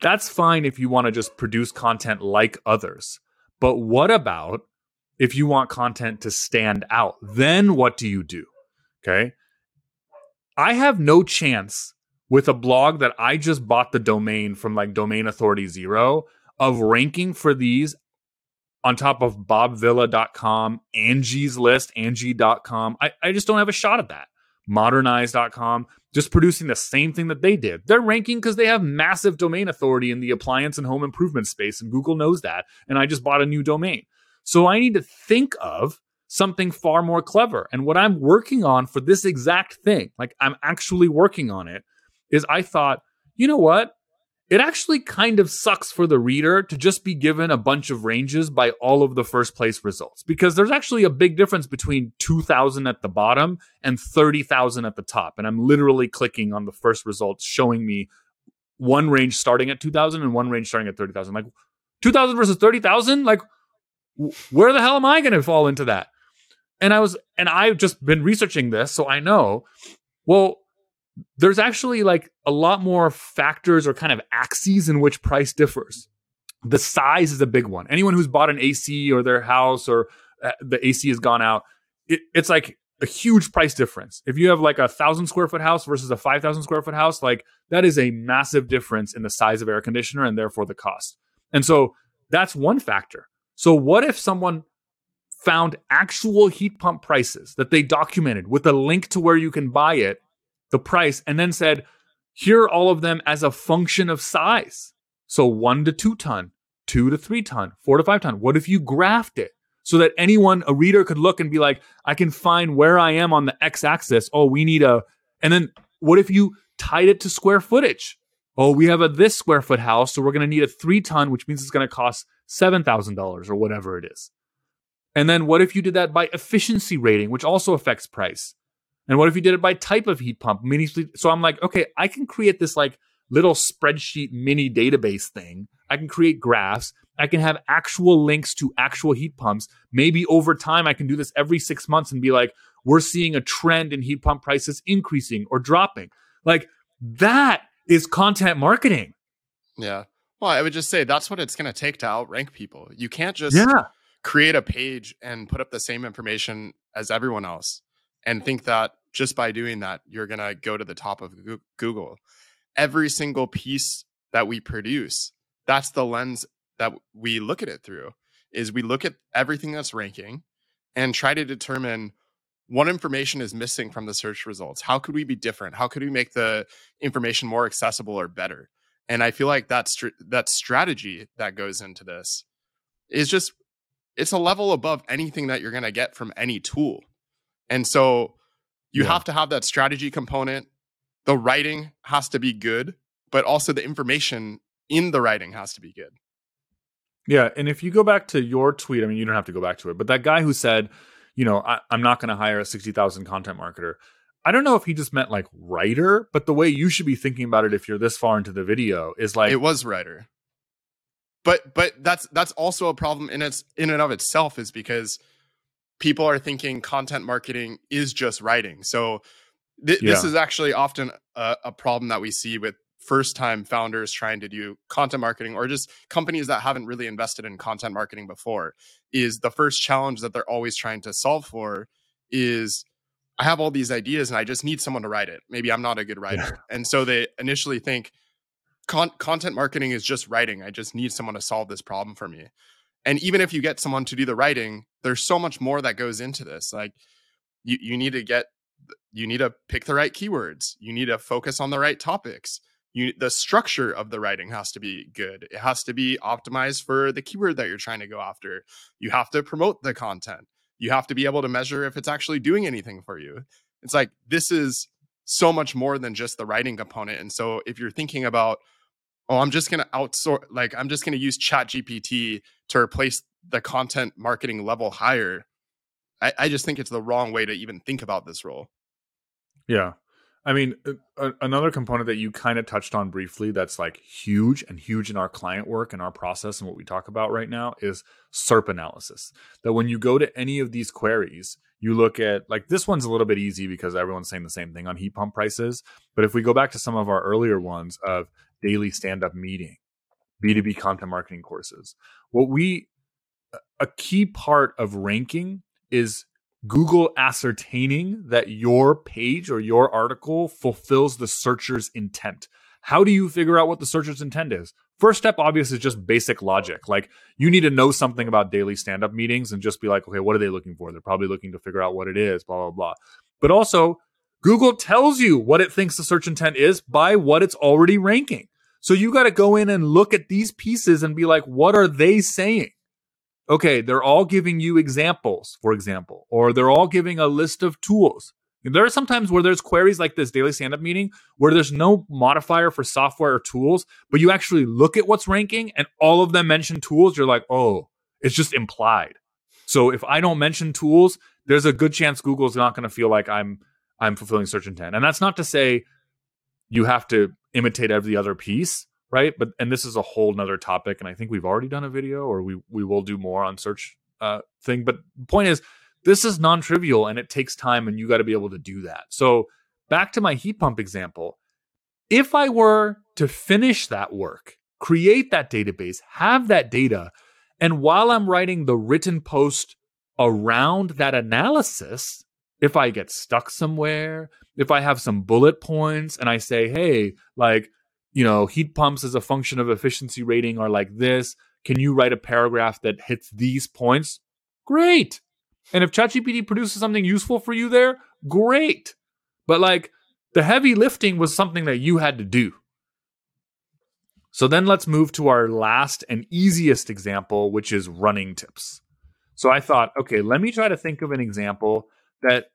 That's fine if you want to just produce content like others. But what about if you want content to stand out? Then what do you do? Okay. I have no chance with a blog that I just bought the domain from like Domain Authority Zero of ranking for these on top of bobvila.com, Angie's list, angi.com. I, I just don't have a shot at that modernize.com, just producing the same thing that they did. They're ranking because they have massive domain authority in the appliance and home improvement space, and Google knows that. And I just bought a new domain. So I need to think of something far more clever. And what I'm working on for this exact thing, like I'm actually working on it, is I thought, you know what? It actually kind of sucks for the reader to just be given a bunch of ranges by all of the first place results because there's actually a big difference between 2000 at the bottom and 30,000 at the top. And I'm literally clicking on the first results showing me one range starting at 2000 and one range starting at 30,000. Like 2000 versus 30,000? Like where the hell am I going to fall into that? And I was, and I've just been researching this, so I know. Well, there's actually like a lot more factors or kind of axes in which price differs. The size is a big one. Anyone who's bought an AC or their house or uh, the AC has gone out, it, it's like a huge price difference. If you have like a thousand square foot house versus a 5,000 square foot house, like that is a massive difference in the size of air conditioner and therefore the cost. And so that's one factor. So what if someone found actual heat pump prices that they documented with a link to where you can buy it the price and then said, here are all of them as a function of size. So one to two ton, two to three ton, four to five ton. What if you graphed it so that anyone, a reader could look and be like, I can find where I am on the x axis. Oh, we need a, and then what if you tied it to square footage? Oh, we have a this square foot house, so we're going to need a three ton, which means it's going to cost $7,000 or whatever it is. And then what if you did that by efficiency rating, which also affects price? And what if you did it by type of heat pump? Mini so I'm like, okay, I can create this like little spreadsheet mini database thing. I can create graphs. I can have actual links to actual heat pumps. Maybe over time, I can do this every six months and be like, we're seeing a trend in heat pump prices increasing or dropping. Like that is content marketing. Yeah. Well, I would just say that's what it's going to take to outrank people. You can't just yeah. create a page and put up the same information as everyone else and think that just by doing that, you're going to go to the top of Google. Every single piece that we produce, that's the lens that we look at it through is we look at everything that's ranking and try to determine what information is missing from the search results. How could we be different? How could we make the information more accessible or better? And I feel like that that strategy that goes into this is just it's a level above anything that you're going to get from any tool. And so you yeah. have to have that strategy component. The writing has to be good, but also the information in the writing has to be good. Yeah. And if you go back to your tweet, I mean, you don't have to go back to it, but that guy who said, you know, I, am not going to hire a 60,000 content marketer. I don't know if he just meant like writer, but the way you should be thinking about it if you're this far into the video is like it was writer. But but that's that's also a problem in its in and of itself is because people are thinking content marketing is just writing. So th- yeah. this is actually often a, a problem that we see with first time founders trying to do content marketing or just companies that haven't really invested in content marketing before is the first challenge that they're always trying to solve for is I have all these ideas and I just need someone to write it. Maybe I'm not a good writer. Yeah. And so they initially think Con- content marketing is just writing. I just need someone to solve this problem for me. And even if you get someone to do the writing, there's so much more that goes into this. Like you, you need to get, you need to pick the right keywords. You need to focus on the right topics. You, the structure of the writing has to be good. It has to be optimized for the keyword that you're trying to go after. You have to promote the content. You have to be able to measure if it's actually doing anything for you. It's like this is so much more than just the writing component. And so if you're thinking about oh, I'm just going to outsource, like, I'm just going to use Chat GPT to replace the content marketing level higher. I, I, just think it's the wrong way to even think about this role. Yeah. I mean, uh, another component that you kind of touched on briefly that's like huge and huge in our client work and our process and what we talk about right now is SERP analysis. That when you go to any of these queries, you look at like this one's a little bit easy because everyone's saying the same thing on heat pump prices. But if we go back to some of our earlier ones of daily stand up meeting, B2B content marketing courses. What we, a key part of ranking is Google ascertaining that your page or your article fulfills the searcher's intent. How do you figure out what the searcher's intent is? First step, obviously, is just basic logic. Like you need to know something about daily stand up meetings and just be like, okay, what are they looking for? They're probably looking to figure out what it is, blah, blah, blah. But also, Google tells you what it thinks the search intent is by what it's already ranking. So you got to go in and look at these pieces and be like, what are they saying? okay, they're all giving you examples, for example, or they're all giving a list of tools. There are sometimes where there's queries like this daily stand up meeting where there's no modifier for software or tools, but you actually look at what's ranking and all of them mention tools. You're like, oh, it's just implied. So if I don't mention tools, there's a good chance Google's not going to feel like I'm I'm fulfilling search intent. And that's not to say you have to imitate every other piece, right? But and this is a whole nother topic, and I think we've already done a video or we we will do more on search uh, thing. But the point is, this is non-trivial and it takes time, and you got to be able to do that. So back to my heat pump example. If I were to finish that work, create that database, have that data, and while I'm writing the written post around that analysis, if I get stuck somewhere, if I have some bullet points and I say, hey, like, you know, heat pumps as a function of efficiency rating are like this. Can you write a paragraph that hits these points? Great. And if ChatGPT produces something useful for you there, great. But like the heavy lifting was something that you had to do. So then let's move to our last and easiest example, which is running tips. So I thought, okay, let me try to think of an example that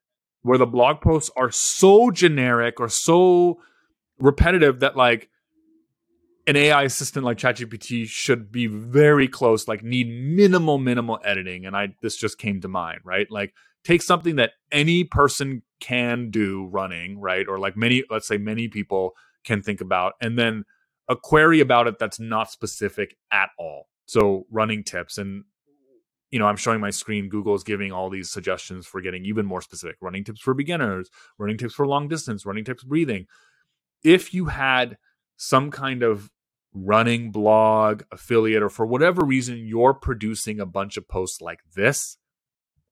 where the blog posts are so generic or so repetitive that like an AI assistant like ChatGPT should be very close, like need minimal, minimal editing. And I this just came to mind, right? Like take something that any person can do running, right? Or like many, let's say many people can think about, and then a query about it that's not specific at all. So running tips. And you know, I'm showing my screen. Google is giving all these suggestions for getting even more specific running tips for beginners, running tips for long distance, running tips breathing. If you had some kind of running blog, affiliate, or for whatever reason you're producing a bunch of posts like this,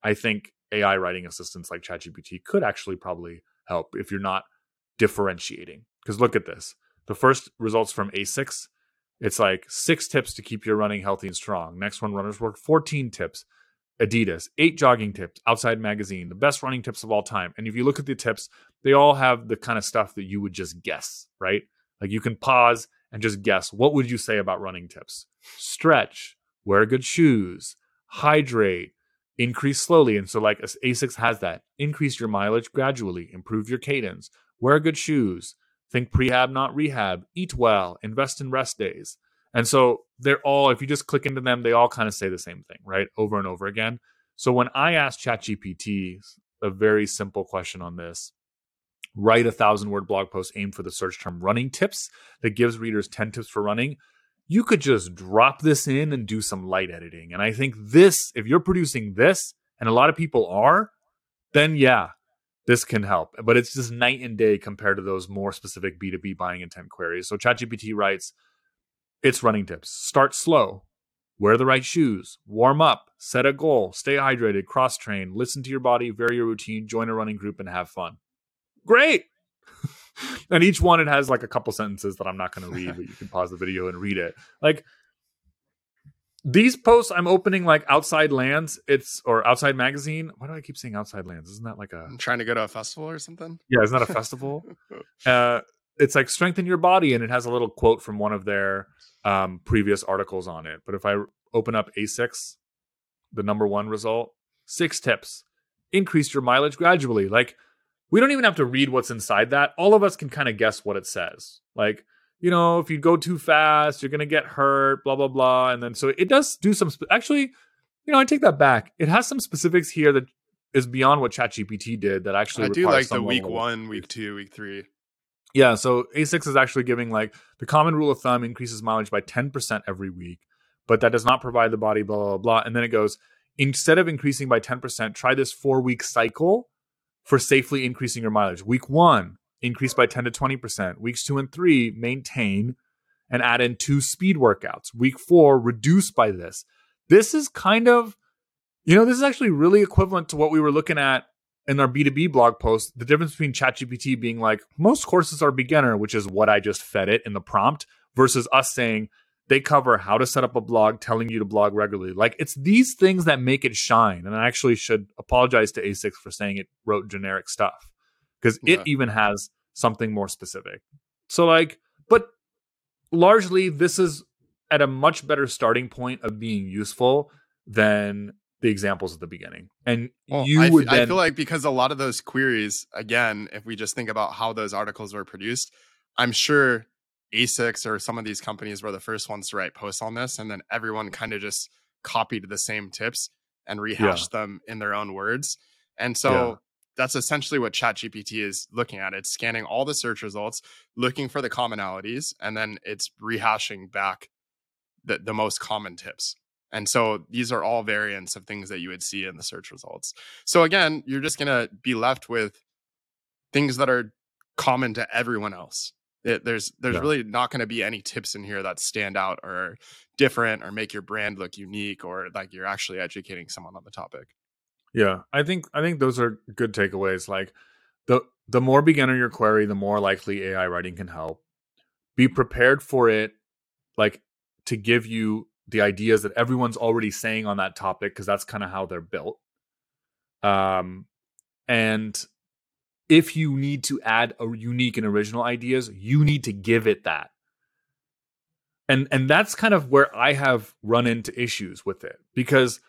I think AI writing assistants like ChatGPT could actually probably help if you're not differentiating. Because look at this. The first results from ASICS it's like six tips to keep your running healthy and strong. Next one, Runner's World, 14 tips. Adidas, eight jogging tips, Outside Magazine, the best running tips of all time. And if you look at the tips, they all have the kind of stuff that you would just guess, right? Like you can pause and just guess what would you say about running tips? Stretch, wear good shoes, hydrate, increase slowly. And so, like ASICS has that increase your mileage gradually, improve your cadence, wear good shoes, Think prehab, not rehab. Eat well. Invest in rest days. And so they're all, if you just click into them, they all kind of say the same thing, right? Over and over again. So when I asked ChatGPT a very simple question on this, write a thousand word blog post aimed for the search term running tips that gives readers 10 tips for running, you could just drop this in and do some light editing. And I think this, if you're producing this, and a lot of people are, then yeah, this can help. But it's just night and day compared to those more specific B2B buying intent queries. So ChatGPT writes its running tips. Start slow. Wear the right shoes. Warm up. Set a goal. Stay hydrated. Cross train. Listen to your body. Vary your routine. Join a running group and have fun. Great. and each one it has like a couple sentences that I'm not going to read, but you can pause the video and read it. Like these posts I'm opening like outside lands. It's or outside magazine. Why do I keep saying outside lands? Isn't that like a I'm trying to go to a festival or something? Yeah, isn't that a festival? uh, it's like strengthen your body, and it has a little quote from one of their um, previous articles on it. But if I open up ASICS, the number one result, six tips: increase your mileage gradually. Like we don't even have to read what's inside that. All of us can kind of guess what it says. Like you know, if you go too fast, you're going to get hurt, blah, blah, blah. And then so it does do some, actually, you know, I take that back. It has some specifics here that is beyond what ChatGPT did that actually I do like the week one, week two, week three. Yeah. So ASICS is actually giving like the common rule of thumb increases mileage by 10% every week, but that does not provide the body, blah, blah, blah. And then it goes, instead of increasing by 10%, try this four week cycle for safely increasing your mileage. Week one, increase by 10 to 20%. Weeks two and three, maintain and add in two speed workouts. Week four, reduce by this. This is kind of, you know, this is actually really equivalent to what we were looking at in our B2B blog post. The difference between ChatGPT being like, most courses are beginner, which is what I just fed it in the prompt, versus us saying, they cover how to set up a blog, telling you to blog regularly. Like it's these things that make it shine. And I actually should apologize to ASICS for saying it wrote generic stuff because yeah. it even has something more specific. So, like, but largely, this is at a much better starting point of being useful than the examples at the beginning. And Well, you I, would f- I then, feel like because a lot of those queries, again, if we just think about how those articles were produced, I'm sure ASICS or some of these companies were the first ones to write posts on this, and then everyone kind of just copied the same tips and rehashed them in their own words. And so Yeah. That's essentially what ChatGPT is looking at. It's scanning all the search results, looking for the commonalities, and then it's rehashing back the, the most common tips. And so these are all variants of things that you would see in the search results. So again, you're just going to be left with things that are common to everyone else. It- there's there's Yeah. really not going to be any tips in here that stand out or different or make your brand look unique or like you're actually educating someone on the topic. Yeah, I think I think those are good takeaways. Like the the more beginner your query, the more likely AI writing can help. Be prepared for it, like to give you the ideas that everyone's already saying on that topic, because that's kind of how they're built. Um, and if you need to add a unique and original ideas, you need to give it that. And and that's kind of where I have run into issues with it because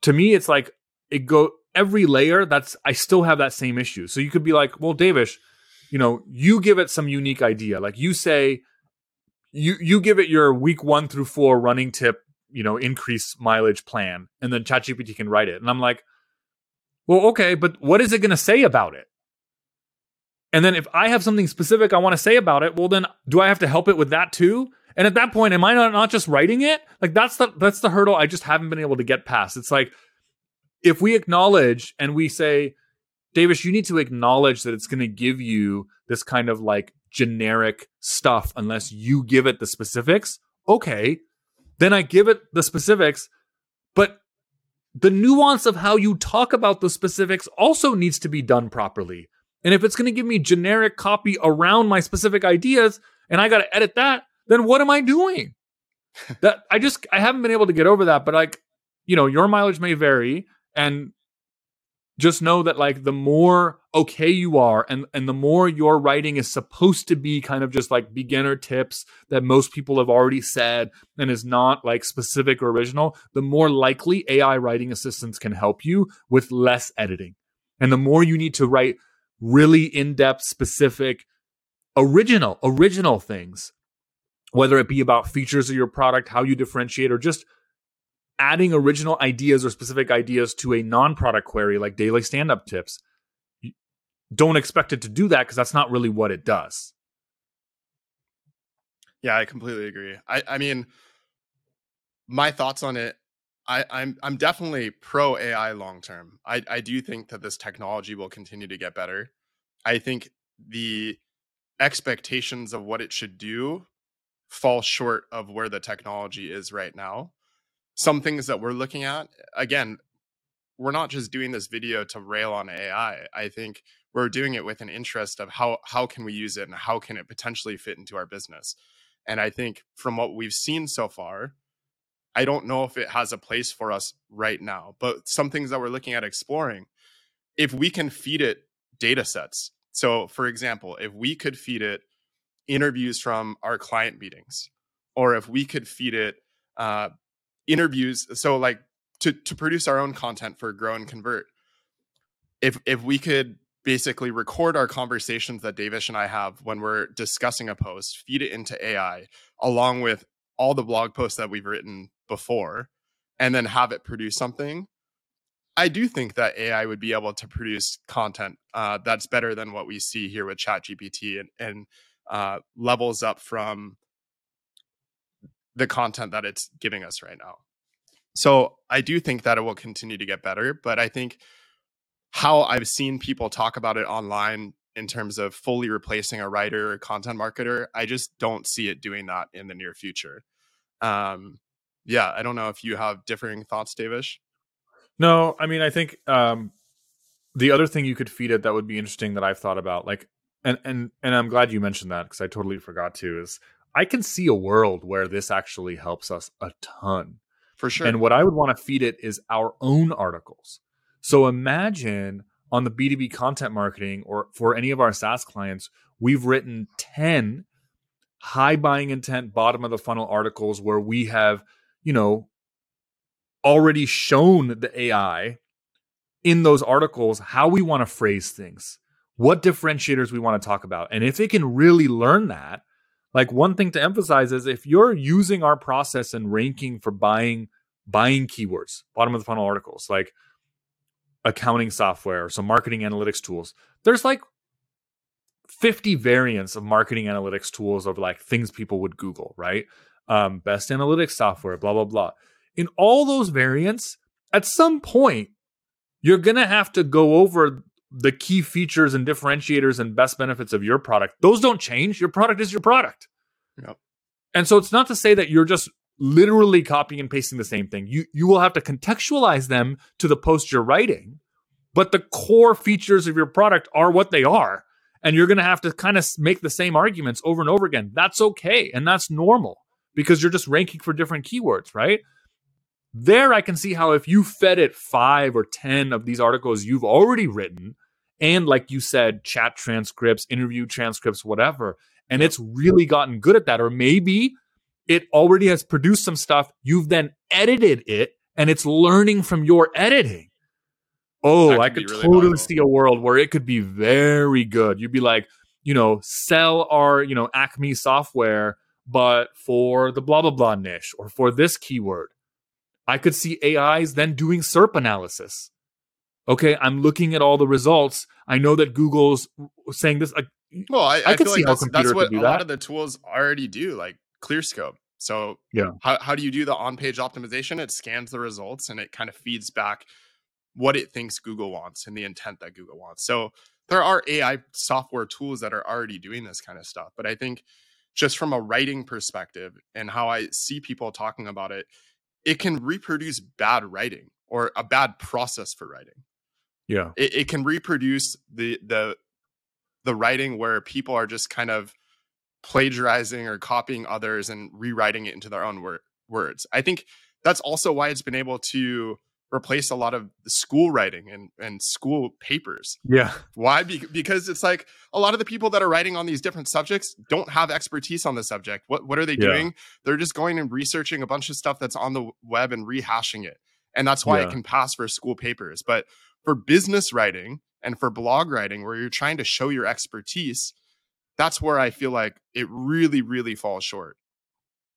to me it's like it go every layer that's i still have that same issue. So you could be like well devesh you know you give it some unique idea. Like you say you you give it your week one through four running tip you know increase mileage plan and then chatgpt can write it. And i'm like well okay but what is it going to say about it? And then if i have something specific i want to say about it well then do i have to help it with that too? And at that point am i not, not just writing it? Like that's the that's the hurdle i just haven't been able to get past. It's like if we acknowledge and we say, Devesh, you need to acknowledge that it's going to give you this kind of like generic stuff unless you give it the specifics. Okay. Then I give it the specifics, but the nuance of how you talk about the specifics also needs to be done properly. And if it's going to give me generic copy around my specific ideas and I got to edit that, then what am I doing? that I just I haven't been able to get over that, but like, you know, your mileage may vary and just know that like the more okay you are and and the more your writing is supposed to be kind of just like beginner tips that most people have already said and is not like specific or original the more likely ai writing assistants can help you with less editing. And the more you need to write really in-depth specific original original things whether it be about features of your product how you differentiate or just adding original ideas or specific ideas to a non-product query like daily stand-up tips don't expect it to do that because that's not really what it does Yeah, I completely agree. I, I mean, my thoughts on it. I, I'm I'm definitely pro AI long term. I, I do think that this technology will continue to get better. I think the expectations of what it should do fall short of where the technology is right now. Some things that we're looking at, again, we're not just doing this video to rail on AI. I think we're doing it with an interest of how how can we use it and how can it potentially fit into our business. And I think from what we've seen so far, I don't know if it has a place for us right now, but some things that we're looking at exploring, if we can feed it data sets. So, for example, if we could feed it interviews from our client meetings, or if we could feed it uh, interviews, so like to to produce our own content for Grow and Convert, if if we could basically record our conversations that Devesh and I have when we're discussing a post, feed it into AI along with all the blog posts that we've written before, and then have it produce something. I do think that AI would be able to produce content uh, that's better than what we see here with ChatGPT and, and uh, levels up from the content that it's giving us right now. So I do think that it will continue to get better, but I think how I've seen people talk about it online in terms of fully replacing a writer or content marketer, I just don't see it doing that in the near future. Um, yeah, I don't know if you have differing thoughts, Devesh. no i mean i think um the other thing you could feed it that would be interesting that i've thought about like and and and i'm glad you mentioned that because i totally forgot to is i can see a world where this actually helps us a ton For sure. And what I would want to feed it is our own articles. So imagine on the B2B content marketing or for any of our SaaS clients, we've written 10 high buying intent, bottom of the funnel articles where we have, you know, already shown the AI in those articles how we want to phrase things, what differentiators we want to talk about. And if it can really learn that, like one thing to emphasize is if you're using our process and ranking for buying buying keywords, bottom of the funnel articles, like accounting software, or some marketing analytics tools, there's like 50 variants of marketing analytics tools of like things people would Google, right? Um, best analytics software, blah, blah, blah. In all those variants, at some point, you're going to have to go over the key features and differentiators and best benefits of your product. Those don't change. Your product is your product. Yep. And so it's not to say that you're just literally copying and pasting the same thing. You you will have to contextualize them to the post you're writing, but the core features of your product are what they are. And you're going to have to kind of make the same arguments over and over again. That's okay and that's normal because you're just ranking for different keywords, right? There, I can see how if you fed it five or 10 of these articles you've already written, and like you said, chat transcripts, interview transcripts, whatever, and it's really gotten good at that. Or maybe it already has produced some stuff, you've then edited it, and it's learning from your editing. Oh, I could really totally see a world where it could be very good. You'd be like, you know, sell our, you know, Acme software, but for the blah blah blah niche or for this keyword I could see AIs then doing SERP analysis. Okay, I'm looking at all the results. I know that Google's saying this. Like, well, I, I, I could see like how that's, that's what a that. lot of the tools already do, like ClearScope. So, yeah, how, how do you do the on-page optimization? It scans the results and it kind of feeds back what it thinks Google wants and the intent that Google wants. So, there are AI software tools that are already doing this kind of stuff. But I think just from a writing perspective and how I see people talking about it, it can reproduce bad writing or a bad process for writing. Yeah. It, it can reproduce the the the writing where people are just kind of plagiarizing or copying others and rewriting it into their own wor- words. I think that's also why it's been able to replace a lot of the school writing and, and school papers. Yeah. Why? Be- because it's like a lot of the people that are writing on these different subjects don't have expertise on the subject. What what are they yeah. doing? They're just going and researching a bunch of stuff that's on the web and rehashing it. And that's why yeah. it can pass for school papers. But for business writing and for blog writing where you're trying to show your expertise, that's where I feel like it really really falls short.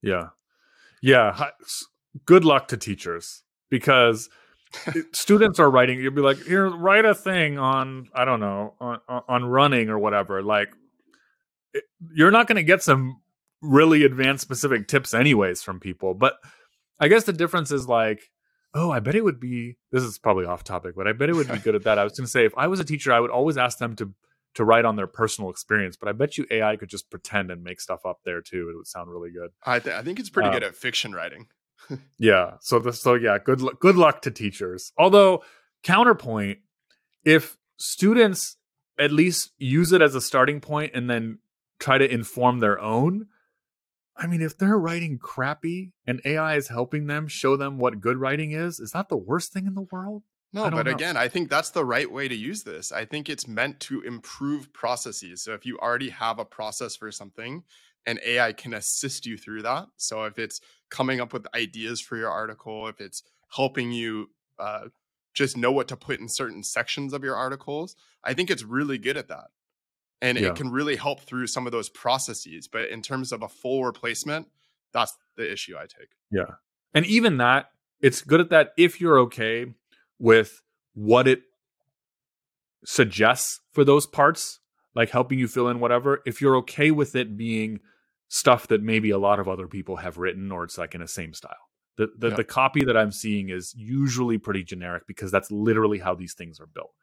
Yeah. Yeah, good luck to teachers because students are writing you'll be like here write a thing on i don't know on, on running or whatever like it, you're not going to get some really advanced specific tips anyways from people but i guess the difference is like oh i bet it would be this is probably off topic but i bet it would be good at that. I was going to say if i was a teacher i would always ask them to to write on their personal experience but i bet you ai could just pretend and make stuff up there too it would sound really good. I, th- I think it's pretty good um at fiction writing yeah. So the, so yeah, good luck good luck to teachers. Although counterpoint, if students at least use it as a starting point and then try to inform their own, I mean, if they're writing crappy and AI is helping them show them what good writing is, is that the worst thing in the world? No, but know. again, I think that's the right way to use this. I think it's meant to improve processes. So if you already have a process for something and AI can assist you through that. So if it's coming up with ideas for your article, if it's helping you uh, just know what to put in certain sections of your articles, I think it's really good at that. And yeah. it can really help through some of those processes. But in terms of a full replacement, that's the issue I take. Yeah. And even that, it's good at that if you're okay with what it suggests for those parts, like helping you fill in whatever. If you're okay with it being stuff that maybe a lot of other people have written or it's like in the same style. The the, the copy that I'm seeing is usually pretty generic because that's literally how these things are built.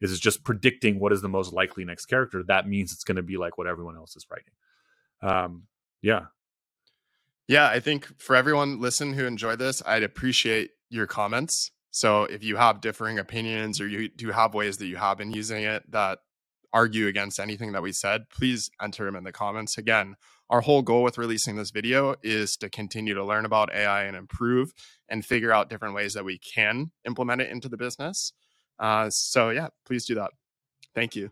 Is it's just predicting what is the most likely next character. That means it's going to be like what everyone else is writing. Um, yeah. Yeah, I think for everyone listen who enjoyed this, I'd appreciate your comments. So if you have differing opinions or you do have ways that you have been using it that argue against anything that we said, please enter them in the comments. Again, our whole goal with releasing this video is to continue to learn about AI and improve and figure out different ways that we can implement it into the business. Uh, so, yeah, please do that. Thank you.